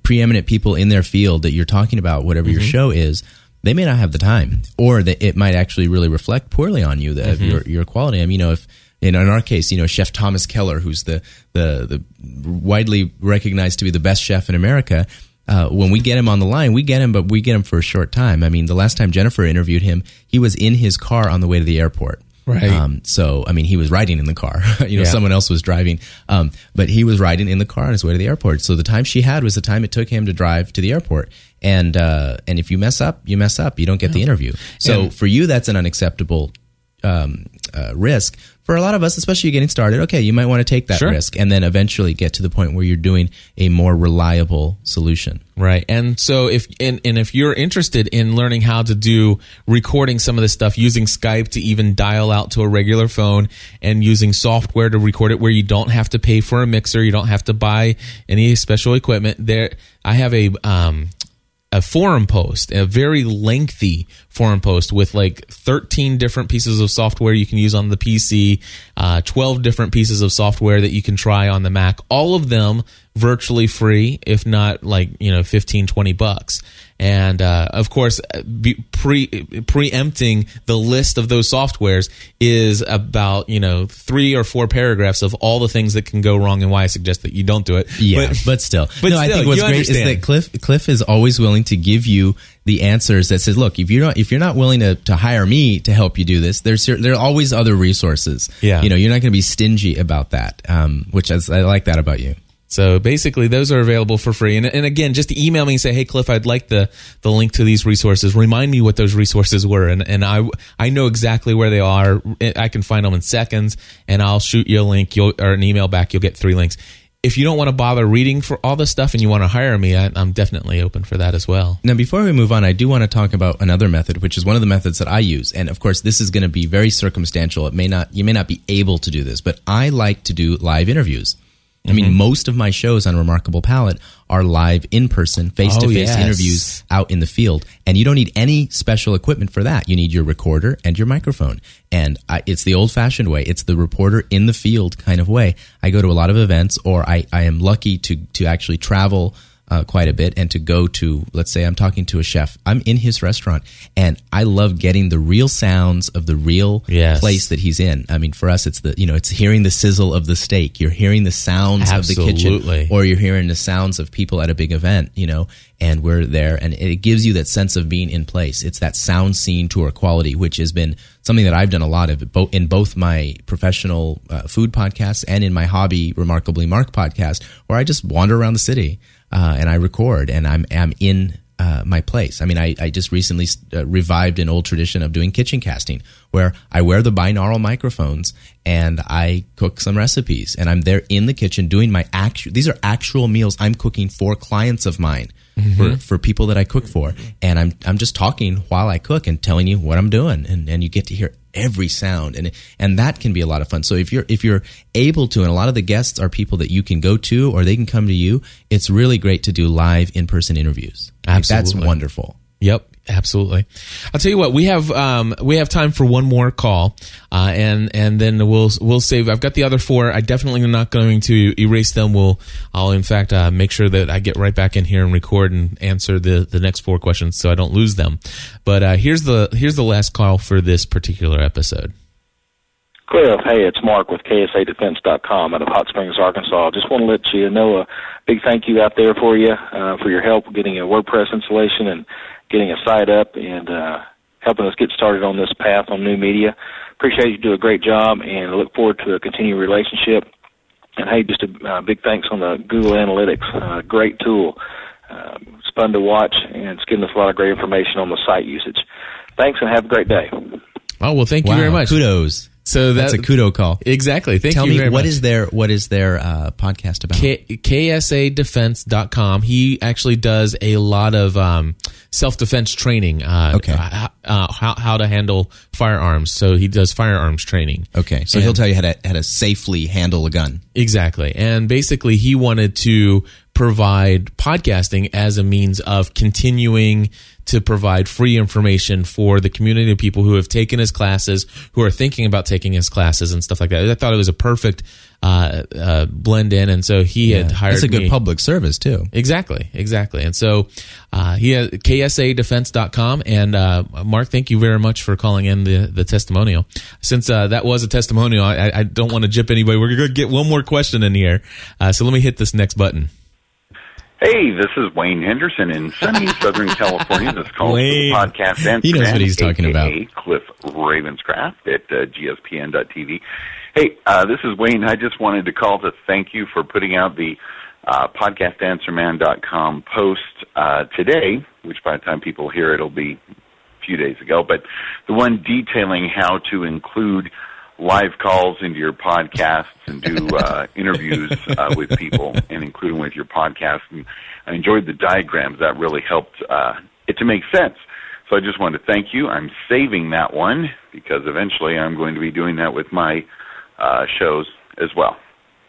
preeminent people in their field that you're talking about, whatever your show is, they may not have the time, or that it might actually really reflect poorly on you, the, your your quality. I mean, you know, if in, in our case, you know, Chef Thomas Keller, who's the the the widely recognized to be the best chef in America. Uh, when we get him on the line, we get him, but we get him for a short time. I mean, the last time Jennifer interviewed him, he was in his car on the way to the airport. Right. Um, so, I mean, he was riding in the car. you know, Yeah. someone else was driving, um, but he was riding in the car on his way to the airport. So the time she had was the time it took him to drive to the airport. And uh, and if you mess up, you mess up. You don't get the interview. So And- for you, that's an unacceptable um, uh, risk. For a lot of us, especially getting started, okay, you might want to take that Sure. risk and then eventually get to the point where you're doing a more reliable solution. Right. And so if and, and if you're interested in learning how to do recording some of this stuff using Skype to even dial out to a regular phone and using software to record it where you don't have to pay for a mixer, you don't have to buy any special equipment, there I have a um a forum post, a very lengthy forum post with like 13 different pieces of software you can use on the PC, uh, 12 different pieces of software that you can try on the Mac, all of them virtually free, if not like, you know, 15, 20 bucks. And, uh, of course, be pre, preempting the list of those softwares is about, you know, three or four paragraphs of all the things that can go wrong and why I suggest that you don't do it. Yeah, But- but, still, but no. I think what's great is that Cliff Cliff is always willing to give you the answers that says, look, if you're not if you're not willing to, to hire me to help you do this, there's there are always other resources. Yeah. you know, you're not going to be stingy about that. Um, which is, I like that about you. So basically, those are available for free. And, and again, just email me and say, "Hey, Cliff, I'd like the the link to these resources. Remind me what those resources were." And and I I know exactly where they are. I can find them in seconds, and I'll shoot you a link. You'll or an email back. You'll get three links. If you don't want to bother reading for all this stuff and you want to hire me, I, I'm definitely open for that as well. Now, before we move on, I do want to talk about another method, which is one of the methods that I use. And of course, this is going to be very circumstantial. It may not, you may not be able to do this, but I like to do live interviews. I mean, mm-hmm. most of my shows on Remarkable Palate are live in person, face to Oh, face interviews out in the field. And you don't need any special equipment for that. You need your recorder and your microphone. And I, it's the old fashioned way. It's the reporter in the field kind of way. I go to a lot of events or I, I am lucky to, to actually travel uh, quite a bit and to go to, let's say I'm talking to a chef. I'm in his restaurant and I love getting the real sounds of the real Yes. place that he's in. I mean, for us, it's the, you know, it's hearing the sizzle of the steak. You're hearing the sounds of the kitchen or you're hearing the sounds of people at a big event, you know, and we're there and it gives you that sense of being in place. It's that sound seeing tour quality, which has been something that I've done a lot of in both my professional uh, food podcasts and in my hobby Remarkably Mark podcast, where I just wander around the city uh, and I record and I'm, I'm in uh, my place. I mean, I, I just recently uh, revived an old tradition of doing kitchen casting where I wear the binaural microphones and I cook some recipes and I'm there in the kitchen doing my actual, these are actual meals I'm cooking for clients of mine. For, mm-hmm. for people that I cook for, and I'm I'm just talking while I cook and telling you what I'm doing, and, and you get to hear every sound, and and that can be a lot of fun. So if you're if you're able to, and a lot of the guests are people that you can go to or they can come to you, it's really great to do live in person interviews. Like, that's wonderful. Yep, absolutely. I'll tell you what we have. Um, we have time for one more call, uh, and and then we'll we'll save. I've got the other four. I definitely am not going to erase them. We'll. I'll in fact uh, make sure that I get right back in here and record and answer the the next four questions so I don't lose them. But uh, here's the here's the last call for this particular episode. Cliff, hey, it's Mark with KSADefense.com out of Hot Springs, Arkansas. Just want to let you know a big thank you out there for you uh, for your help getting a WordPress installation and getting a site up and uh, helping us get started on this path on new media. Appreciate you do a great job and look forward to a continued relationship. And hey, just a uh, big thanks on the Google Analytics. Uh, great tool. Uh, it's fun to watch and it's giving us a lot of great information on the site usage. Thanks and have a great day. Oh well, thank you Wow, very much. Kudos. So That's a kudo call. Exactly. Thank Tell you me very what much. is their what is their uh, podcast about? K- KSADefense.com. He actually does a lot of um, self defense training. Uh, Okay. uh, uh, how, how to handle firearms. So he does firearms training. okay, so And- he'll tell you how to how to safely handle a gun. Exactly. And basically, he wanted to provide podcasting as a means of continuing to provide free information for the community of people who have taken his classes, who are thinking about taking his classes and stuff like that. I thought it was a perfect uh, uh, blend in. And so he had hired It's a good me. public service too. Exactly, exactly. And so uh, he has ksadefense.com. And uh, Mark, thank you very much for calling in the, the testimonial. Since uh, that was a testimonial, I, I don't want to jip anybody. We're going to get one more question in here. Uh, so let me hit this next button. Hey, this is Wayne Henderson in sunny Southern California. This calls Wayne. the podcast Answer He knows what he's talking aka Cliff Ravenscraft at uh, GSPN.TV. Hey, uh, this is Wayne. I just wanted to call to thank you for putting out the uh, podcastanswerman.com post uh, today, which by the time people hear it, will be a few days ago, but the one detailing how to include live calls into your podcasts and do uh, interviews uh, with people and include them with your podcast. And I enjoyed the diagrams. That really helped uh, it to make sense. So I just wanted to thank you. I'm saving that one because eventually I'm going to be doing that with my uh, shows as well.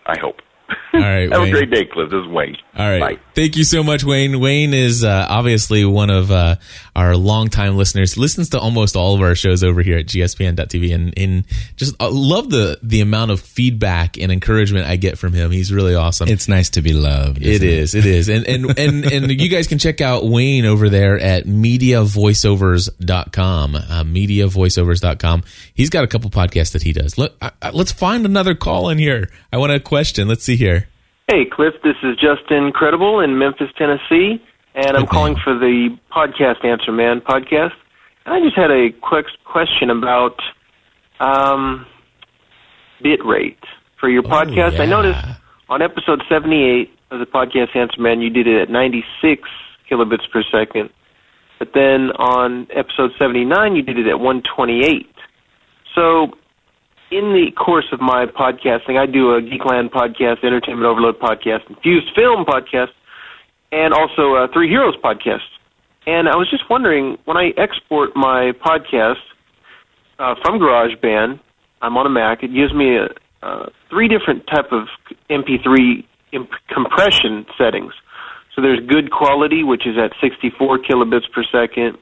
I hope. All right, Have Wayne. a great day, Cliff. This is Wayne. All right. Bye. Thank you so much, Wayne. Wayne is uh, obviously one of uh, our longtime listeners. Listens to almost all of our shows over here at gspn.tv, and, and just uh, love the the amount of feedback and encouragement I get from him. He's really awesome. It's nice to be loved. It is. It is. And, and, and, and you guys can check out Wayne over there at mediavoiceovers.com. Uh, mediavoiceovers.com. He's got a couple podcasts that he does. Let, let's find another call in here. I want a question. Let's see here. Hey, Cliff, this is Justin Credible in Memphis, Tennessee, and I'm Good calling for the Podcast Answer Man podcast. And I just had a quick question about um, bit rate for your podcast. I Oh, yeah. noticed on episode 78 of the Podcast Answer Man, you did it at 96 kilobits per second. But then on episode 79, you did it at 128. So in the course of my podcasting, I do a Geekland podcast, Entertainment Overload podcast, Infused Film podcast, and also a Three Heroes podcast. And I was just wondering, when I export my podcast uh, from GarageBand, I'm on a Mac. It gives me a, uh, three different type of MP3 imp- compression settings. So there's good quality, which is at 64 kilobits per second,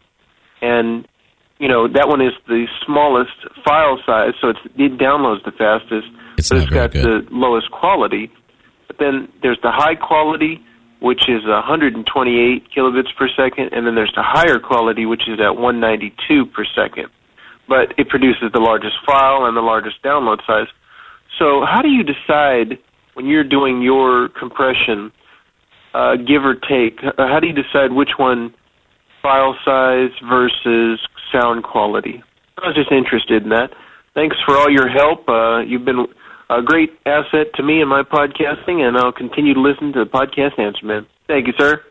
and you know that one is the smallest file size, so it's, it downloads the fastest. It's but it's got good. the lowest quality. But then there's the high quality, which is 128 kilobits per second, and then there's the higher quality, which is at 192 per second. But it produces the largest file and the largest download size. So how do you decide when you're doing your compression, uh, give or take? uh, How do you decide which one file size versus sound quality? I was just interested in that. Thanks for all your help. Uh, you've been a great asset to me in my podcasting, and I'll continue to listen to the podcast Answer Man. Thank you, sir.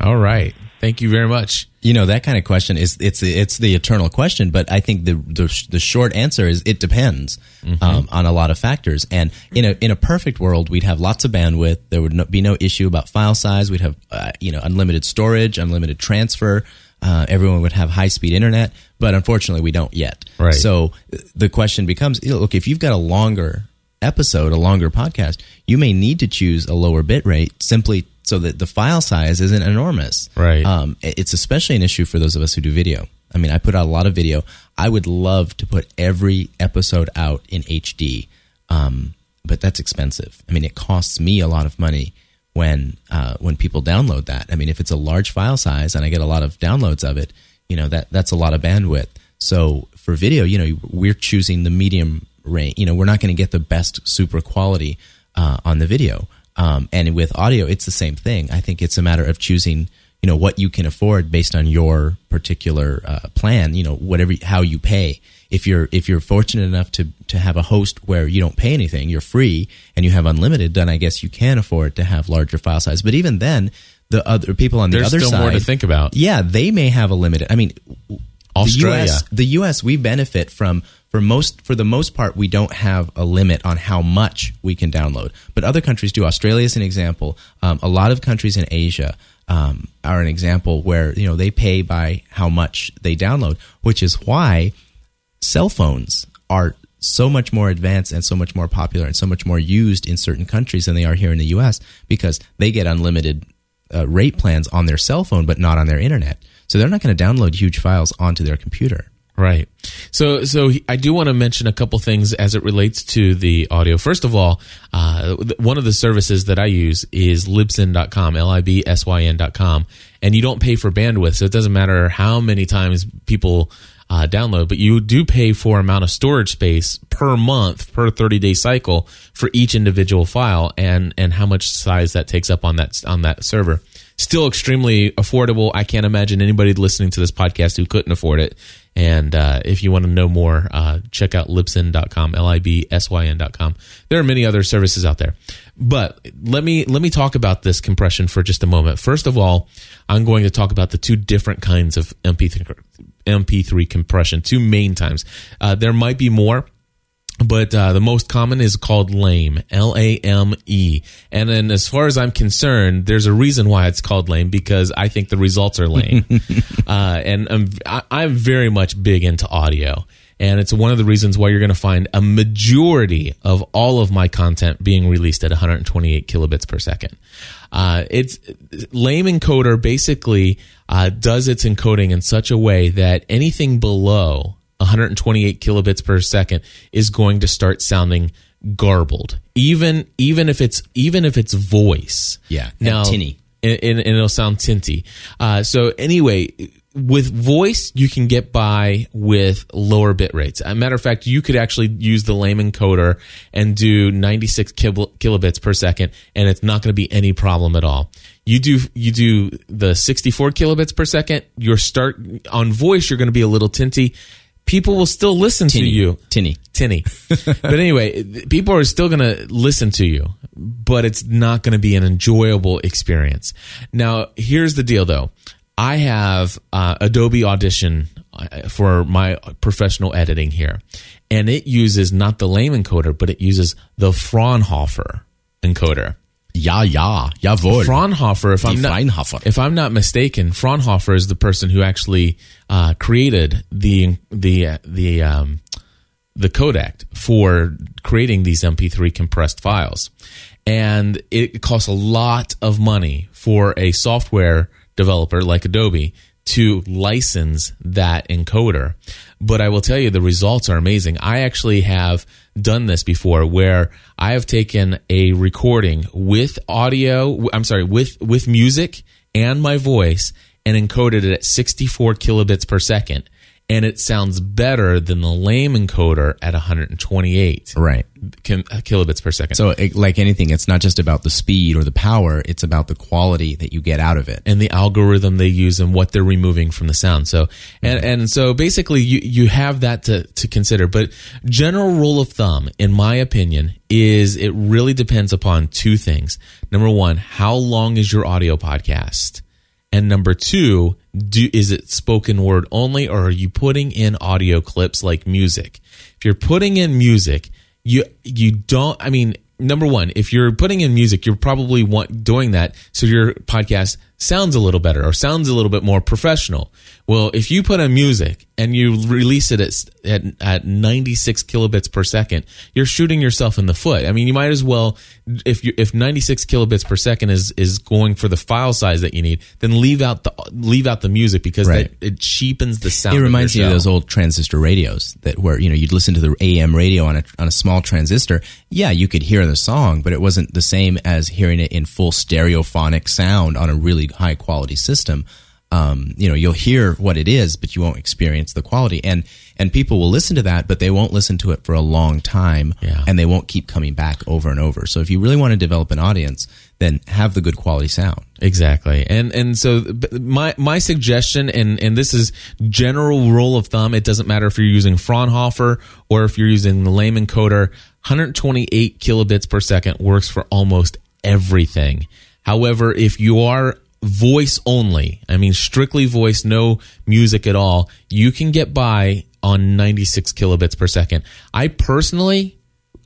All right. Thank you very much. You know that kind of question is it's it's the eternal question, but I think the the, the short answer is it depends um, on a lot of factors. And in a in a perfect world, we'd have lots of bandwidth. There would no, be no issue about file size. We'd have uh, you know unlimited storage, unlimited transfer. Uh, everyone would have high speed internet, but unfortunately, we don't yet. Right. So the question becomes: look, if you've got a longer episode, a longer podcast, you may need to choose a lower bit rate simply so that the file size isn't enormous. Right. Um, it's especially an issue for those of us who do video. I mean, I put out a lot of video. I would love to put every episode out in HD, um, but that's expensive. I mean, it costs me a lot of money when uh, when people download that. I mean, if it's a large file size and I get a lot of downloads of it, you know that that's a lot of bandwidth. So for video, you know, we're choosing the medium range. You know, we're not going to get the best super quality uh, on the video. Um, and with audio, it's the same thing. I think it's a matter of choosing, you know, what you can afford based on your particular uh, plan. You know, whatever how you pay. If you're if you're fortunate enough to to have a host where you don't pay anything, you're free, and you have unlimited, then I guess you can afford to have larger file size. But even then, the other people on the other side. There's other still side, more to think about. yeah, they may have a limited. I mean, Australia. the US, the US, we benefit from for most for the most part we don't have a limit on how much we can download but other countries do australia is an example um, a lot of countries in asia um, are an example where you know they pay by how much they download which is why cell phones are so much more advanced and so much more popular and so much more used in certain countries than they are here in the US because they get unlimited uh, rate plans on their cell phone but not on their internet. So they're not going to download huge files onto their computer. Right. So, so I do want to mention a couple things as it relates to the audio. First of all, uh, one of the services that I use is libsyn.com, L-I-B-S-Y-N.com, and you don't pay for bandwidth. So it doesn't matter how many times people uh, download, but you do pay for amount of storage space per month per 30 day cycle for each individual file and, and how much size that takes up on that, on that server. Still extremely affordable. I can't imagine anybody listening to this podcast who couldn't afford it. And uh, if you want to know more, uh, check out libsyn.com, L-I-B-S-Y-N.com. There are many other services out there. But let me let me talk about this compression for just a moment. First of all, I'm going to talk about the two different kinds of MP3, MP3 compression, two main times. Uh, there might be more, but uh, the most common is called lame l-a-m-e and then as far as i'm concerned there's a reason why it's called lame because i think the results are lame. Uh, and I'm, I- I'm very much big into audio and it's one of the reasons why you're going to find a majority of all of my content being released at 128 kilobits per second. Uh, it's lame encoder basically uh, does its encoding in such a way that anything below 128 kilobits per second is going to start sounding garbled. Even even if it's even if it's voice. Yeah, now tinny. and, and, and it'll sound tinty. Uh, so anyway with voice you can get by with lower bit rates As a matter of fact you could actually use the lame encoder and do 96 kil- kilobits per second and it's not going to be any problem at all you do you do the 64 kilobits per second your start on voice you're going to be a little tinty people will still listen Tinny. to you Tinny. tinny. but anyway, people are still going to listen to you, but it's not going to be an enjoyable experience. Now, here's the deal though. I have uh, Adobe Audition uh, for my professional editing here, and it uses not the lame encoder, but it uses the Fraunhofer encoder. Ja, ja, jawohl. Fraunhofer, if I'm not, if I'm not mistaken, Fraunhofer is the person who actually uh, created the the the um, the codec for creating these MP3 compressed files, and it costs a lot of money for a software developer like Adobe to license that encoder. But I will tell you, the results are amazing. I actually have done this before where I have taken a recording with audio, I'm sorry, with, with music and my voice and encoded it at 64 kilobits per second. And it sounds better than the lame encoder at 128 Right. kim- uh, kilobits per second. So, it, like anything, it's not just about the speed or the power; it's about the quality that you get out of it. and the algorithm they use and what they're removing from the sound. So and mm-hmm. and so basically you you have that to to consider. But general rule of thumb, in my opinion, is it really depends upon two things. Number one, how long is your audio podcast? And number two, do is it spoken word only or are you putting in audio clips like music? If you're putting in music, you you don't I mean number one, if you're putting in music, you're probably want, doing that so your podcast sounds a little better or sounds a little bit more professional. Well, if you put in music and you release it at, at, at 96 kilobits per second, you're shooting yourself in the foot. I mean, you might as well, if you, if 96 kilobits per second is, is going for the file size that you need, then leave out the, leave out the music because Right. that, it cheapens the sound. It reminds your of those old transistor radios that where you know you'd listen to the AM radio on a on a small transistor. Yeah, you could hear the song, but it wasn't the same as hearing it in full stereophonic sound on a really high quality system. Um, you know, you'll hear what it is, but you won't experience the quality. And and people will listen to that, but they won't listen to it for a long time, Yeah. and they won't keep coming back over and over. So if you really want to develop an audience, then have the good quality sound. Exactly. And and so my my suggestion and and this is general rule of thumb, it doesn't matter if you're using Fraunhofer or if you're using the lame encoder, 128 kilobits per second works for almost everything. However, if you are voice only, I mean strictly voice, no music at all, you can get by on 96 kilobits per second. I personally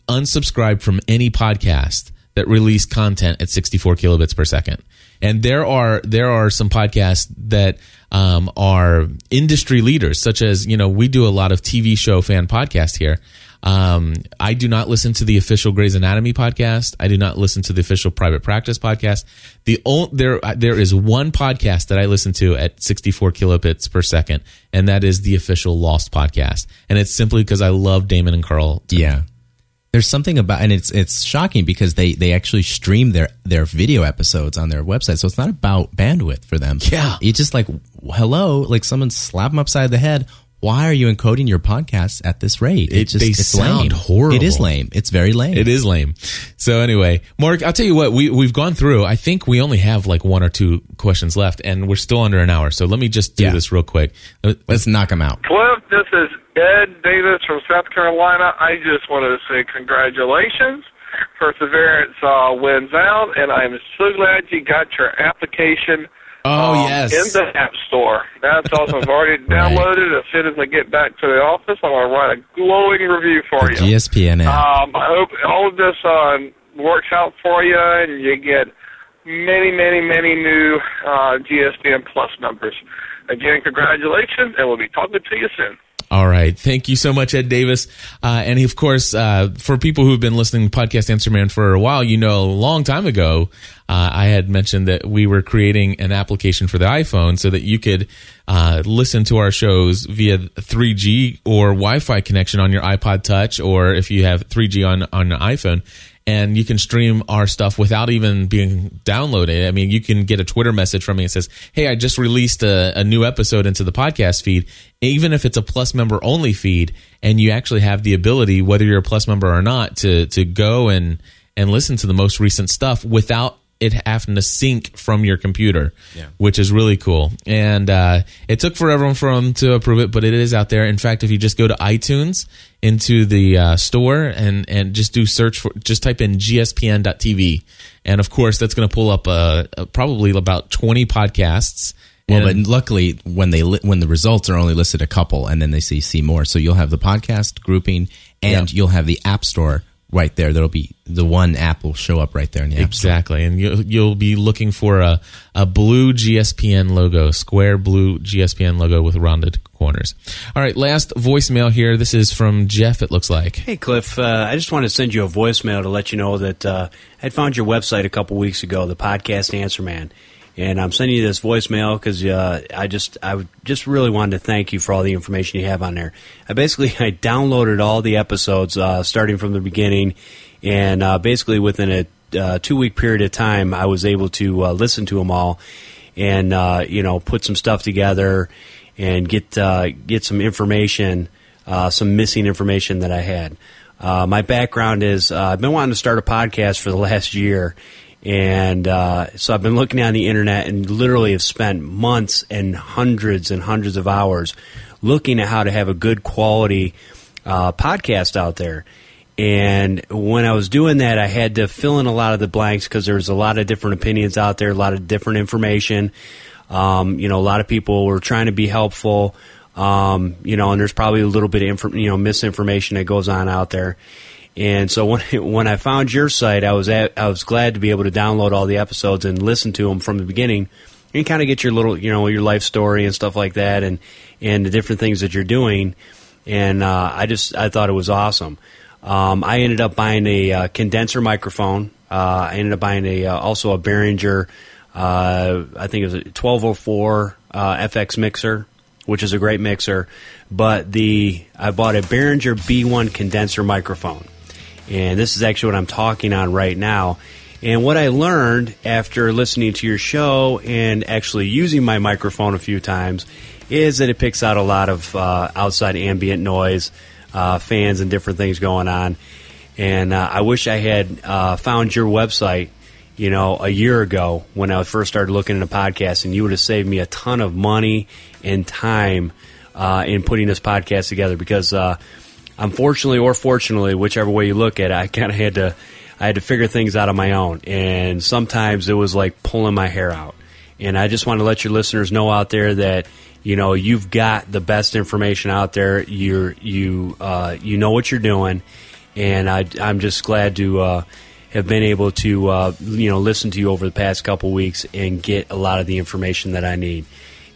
unsubscribe from any podcast that release content at 64 kilobits per second. And there are there are some podcasts that um, are industry leaders, such as you know we do a lot of TV show fan podcast here. Um, I do not listen to the official Grey's Anatomy podcast. I do not listen to the official Private Practice podcast. The only, there there is one podcast that I listen to at 64 kilobits per second, and that is the official Lost podcast. And it's simply because I love Damon and Carl. Yeah. There's something about, and it's it's shocking because they they actually stream their their video episodes on their website, so it's not about bandwidth for them. Yeah. it's just like hello, like someone slap them upside the head. Why are you encoding your podcasts at this rate? It- just they it's sound lame. horrible. It is lame. It's very lame. It is lame. So anyway, Mark, I'll tell you what, we, we've gone through, I think we only have like one or two questions left and we're still under an hour. So let me just do Yeah. this real quick. Uh, Let's knock them out. Cliff, this is Ed Davis from South Carolina. I just wanted to say congratulations. Perseverance uh, wins out, and I'm so glad you got your application Oh, um, yes. in the App Store. That's awesome. I've already downloaded it. As soon as I get back to the office, I'm going to write a glowing review for The you. GSPN app. Um, I hope all of this uh, works out for you, and you get many, many, many new uh, GSPN Plus members. Again, congratulations, and we'll be talking to you soon. All right. Thank you so much, Ed Davis. Uh, and of course, uh, for people who've been listening to Podcast Answer Man for a while, you know, a long time ago, uh, I had mentioned that we were creating an application for the iPhone so that you could uh, listen to our shows via 3G or Wi-Fi connection on your iPod Touch, or if you have 3G on on an iPhone. And you can stream our stuff without even being downloaded. I mean, you can get a Twitter message from me that says, Hey, I just released a, a new episode into the podcast feed. Even if it's a plus member only feed and you actually have the ability, whether you're a plus member or not, to, to go and, and listen to the most recent stuff without it having to sync from your computer, which is really cool. And uh, it took forever for them to approve it, but it is out there. In fact, if you just go to iTunes into the uh, store and and just do search for, just type in gspn.tv, and of course that's going to pull up uh, uh, probably about twenty podcasts. Well, but luckily, when they li- when the results are only listed a couple, and then they see see more, so you'll have the podcast grouping, and Yeah. you'll have the app store right there. There'll be the one app will show up right there in the app store. Exactly, and you'll you'll be looking for a a blue GSPN logo, square blue GSPN logo with rounded corners. All right, last voicemail here. This is from Jeff. It looks like. Hey, Cliff. Uh, I just wanted to send you a voicemail to let you know that uh, I found your website a couple weeks ago, the podcast Answer Man, and I'm sending you this voicemail because uh, I just I just really wanted to thank you for all the information you have on there. I basically I downloaded all the episodes uh, starting from the beginning, and uh, basically within a uh, two week period of time, I was able to uh, listen to them all, and uh, you know put some stuff together and get get some information, some missing information that I had. My background is I've been wanting to start a podcast for the last year, and uh, so I've been looking on the internet and literally have spent months and hundreds and hundreds of hours looking at how to have a good quality uh, podcast out there. And when I was doing that, I had to fill in a lot of the blanks because there was a lot of different opinions out there, a lot of different information. Um, you know, a lot of people were trying to be helpful. Um, you know, and there's probably a little bit of infor- you know misinformation that goes on out there. And so when when I found your site, I was at, I was glad to be able to download all the episodes and listen to them from the beginning, and kind of get your little you know your life story and stuff like that, and and the different things that you're doing. And uh, I just I thought it was awesome. Um, I ended up buying a uh, condenser microphone. Uh, I ended up buying a uh, also a Behringer, uh, I think it was a 1204 uh, FX mixer, which is a great mixer. But the I bought a Behringer B1 condenser microphone, and this is actually what I'm talking on right now. And what I learned after listening to your show and actually using my microphone a few times is that it picks out a lot of uh, outside ambient noise, uh, fans, and different things going on. And uh, I wish I had uh, found your website, you know, a year ago when I first started looking into podcasts, and you would have saved me a ton of money and time uh, in putting this podcast together. Because uh, unfortunately or fortunately, whichever way you look at it, I kind of had to I had to figure things out on my own, and sometimes it was like pulling my hair out. And I just want to let your listeners know out there that you know you've got the best information out there. You're you uh, you know what you're doing, and I, I'm just glad to uh, have been able to uh, you know listen to you over the past couple weeks and get a lot of the information that I need.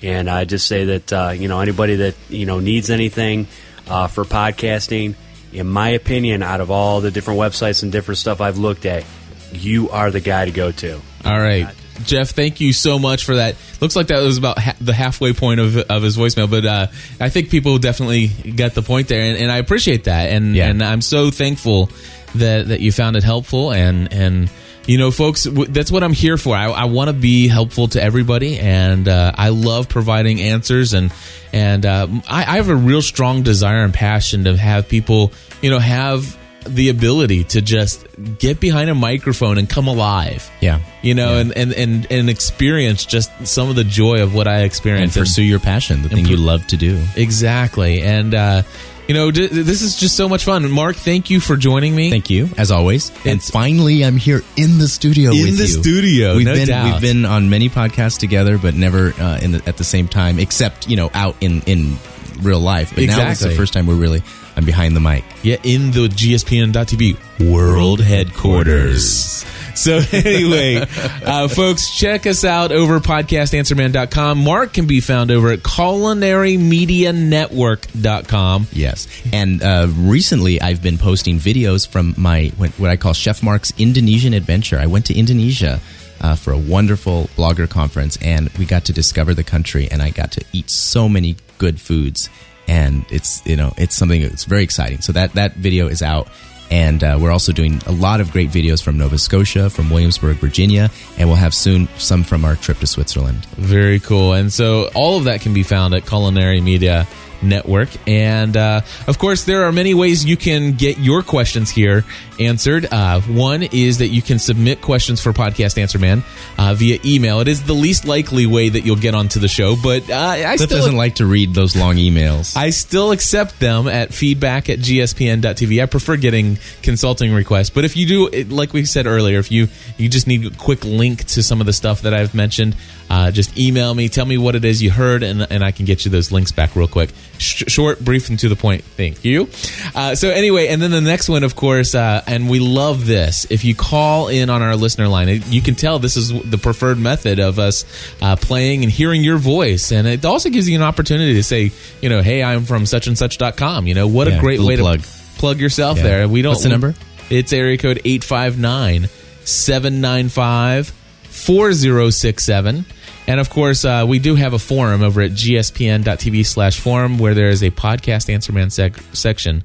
And I just say that uh, you know anybody that you know needs anything uh, for podcasting, in my opinion, out of all the different websites and different stuff I've looked at, you are the guy to go to. All right. Jeff, thank you so much for that. Looks like that was about ha- the halfway point of, of his voicemail, but uh, I think people definitely got the point there, and, and I appreciate that, and Yeah. and I'm so thankful that that you found it helpful, and and you know, folks, w- that's what I'm here for. I, I want to be helpful to everybody, and uh, I love providing answers, and and uh, I, I have a real strong desire and passion to have people, you know, have the ability to just get behind a microphone and come alive Yeah. you know, and, and, and, and experience just some of the joy of what I And experienced. pursue your passion, the thing you love to do. exactly. And, uh, you know, d- this is just so much fun. Mark, thank you for joining me. Thank you, as always. And It's- finally, I'm here in the studio In with the you. studio, We've no been doubt. we've been on many podcasts together, but never uh, in the, at the same time, except you know out in in real life. But now it's the Exactly. first time we're really I'm behind the mic. Yeah, in the GSPN.TV world headquarters. So anyway, uh, folks, check us out over podcastanswerman.com. Mark can be found over at culinarymedianetwork.com. Yes, and uh, recently I've been posting videos from my what what I call Chef Mark's Indonesian adventure. I went to Indonesia. Uh, for a wonderful blogger conference, and we got to discover the country, and I got to eat so many good foods, and it's you know it's something that's very exciting. So that that video is out, and uh, we're also doing a lot of great videos from Nova Scotia, from Williamsburg, Virginia, and we'll have soon some from our trip to Switzerland. Very cool. And so all of that can be found at Culinary Media Network. And uh, of course, there are many ways you can get your questions here answered. Uh, one is that you can submit questions for Podcast Answer Man uh, via email. It is the least likely way that you'll get onto the show, but uh, I Cliff still doesn't like to read those long emails. I still accept them at feedback at gspn.tv. I prefer getting consulting requests, but if you do, it- like we said earlier, if you you just need a quick link to some of the stuff that I've mentioned, uh, just email me, tell me what it is you heard, and, and I can get you those links back real quick. Sh- short, brief, and to the point. Thank you. Uh, so anyway, and then the next one, of course, uh, and we love this. If you call in on our listener line, you can tell this is the preferred method of us uh, playing and hearing your voice, and it also gives you an opportunity to say, you know, hey, I'm from such and such.com. You know, what Yeah, a great way plug. to plug yourself Yeah. there. We don't. What's the number? It's area code 859 795 4067. And of course, uh, we do have a forum over at gspn.tv slash forum where there is a podcast answer man sec- section.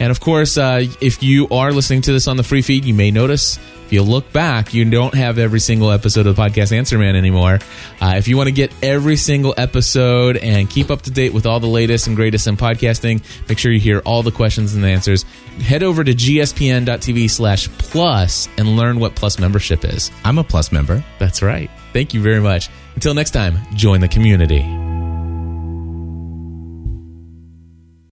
And of course, uh, if you are listening to this on the free feed, you may notice if you look back, you don't have every single episode of the podcast Answer Man anymore. Uh, if you want to get every single episode and keep up to date with all the latest and greatest in podcasting, make sure you hear all the questions and the answers. Head over to gspn.tv slash plus and learn what plus membership is. I'm a plus member. That's right. Thank you very much. Until next time, join the community.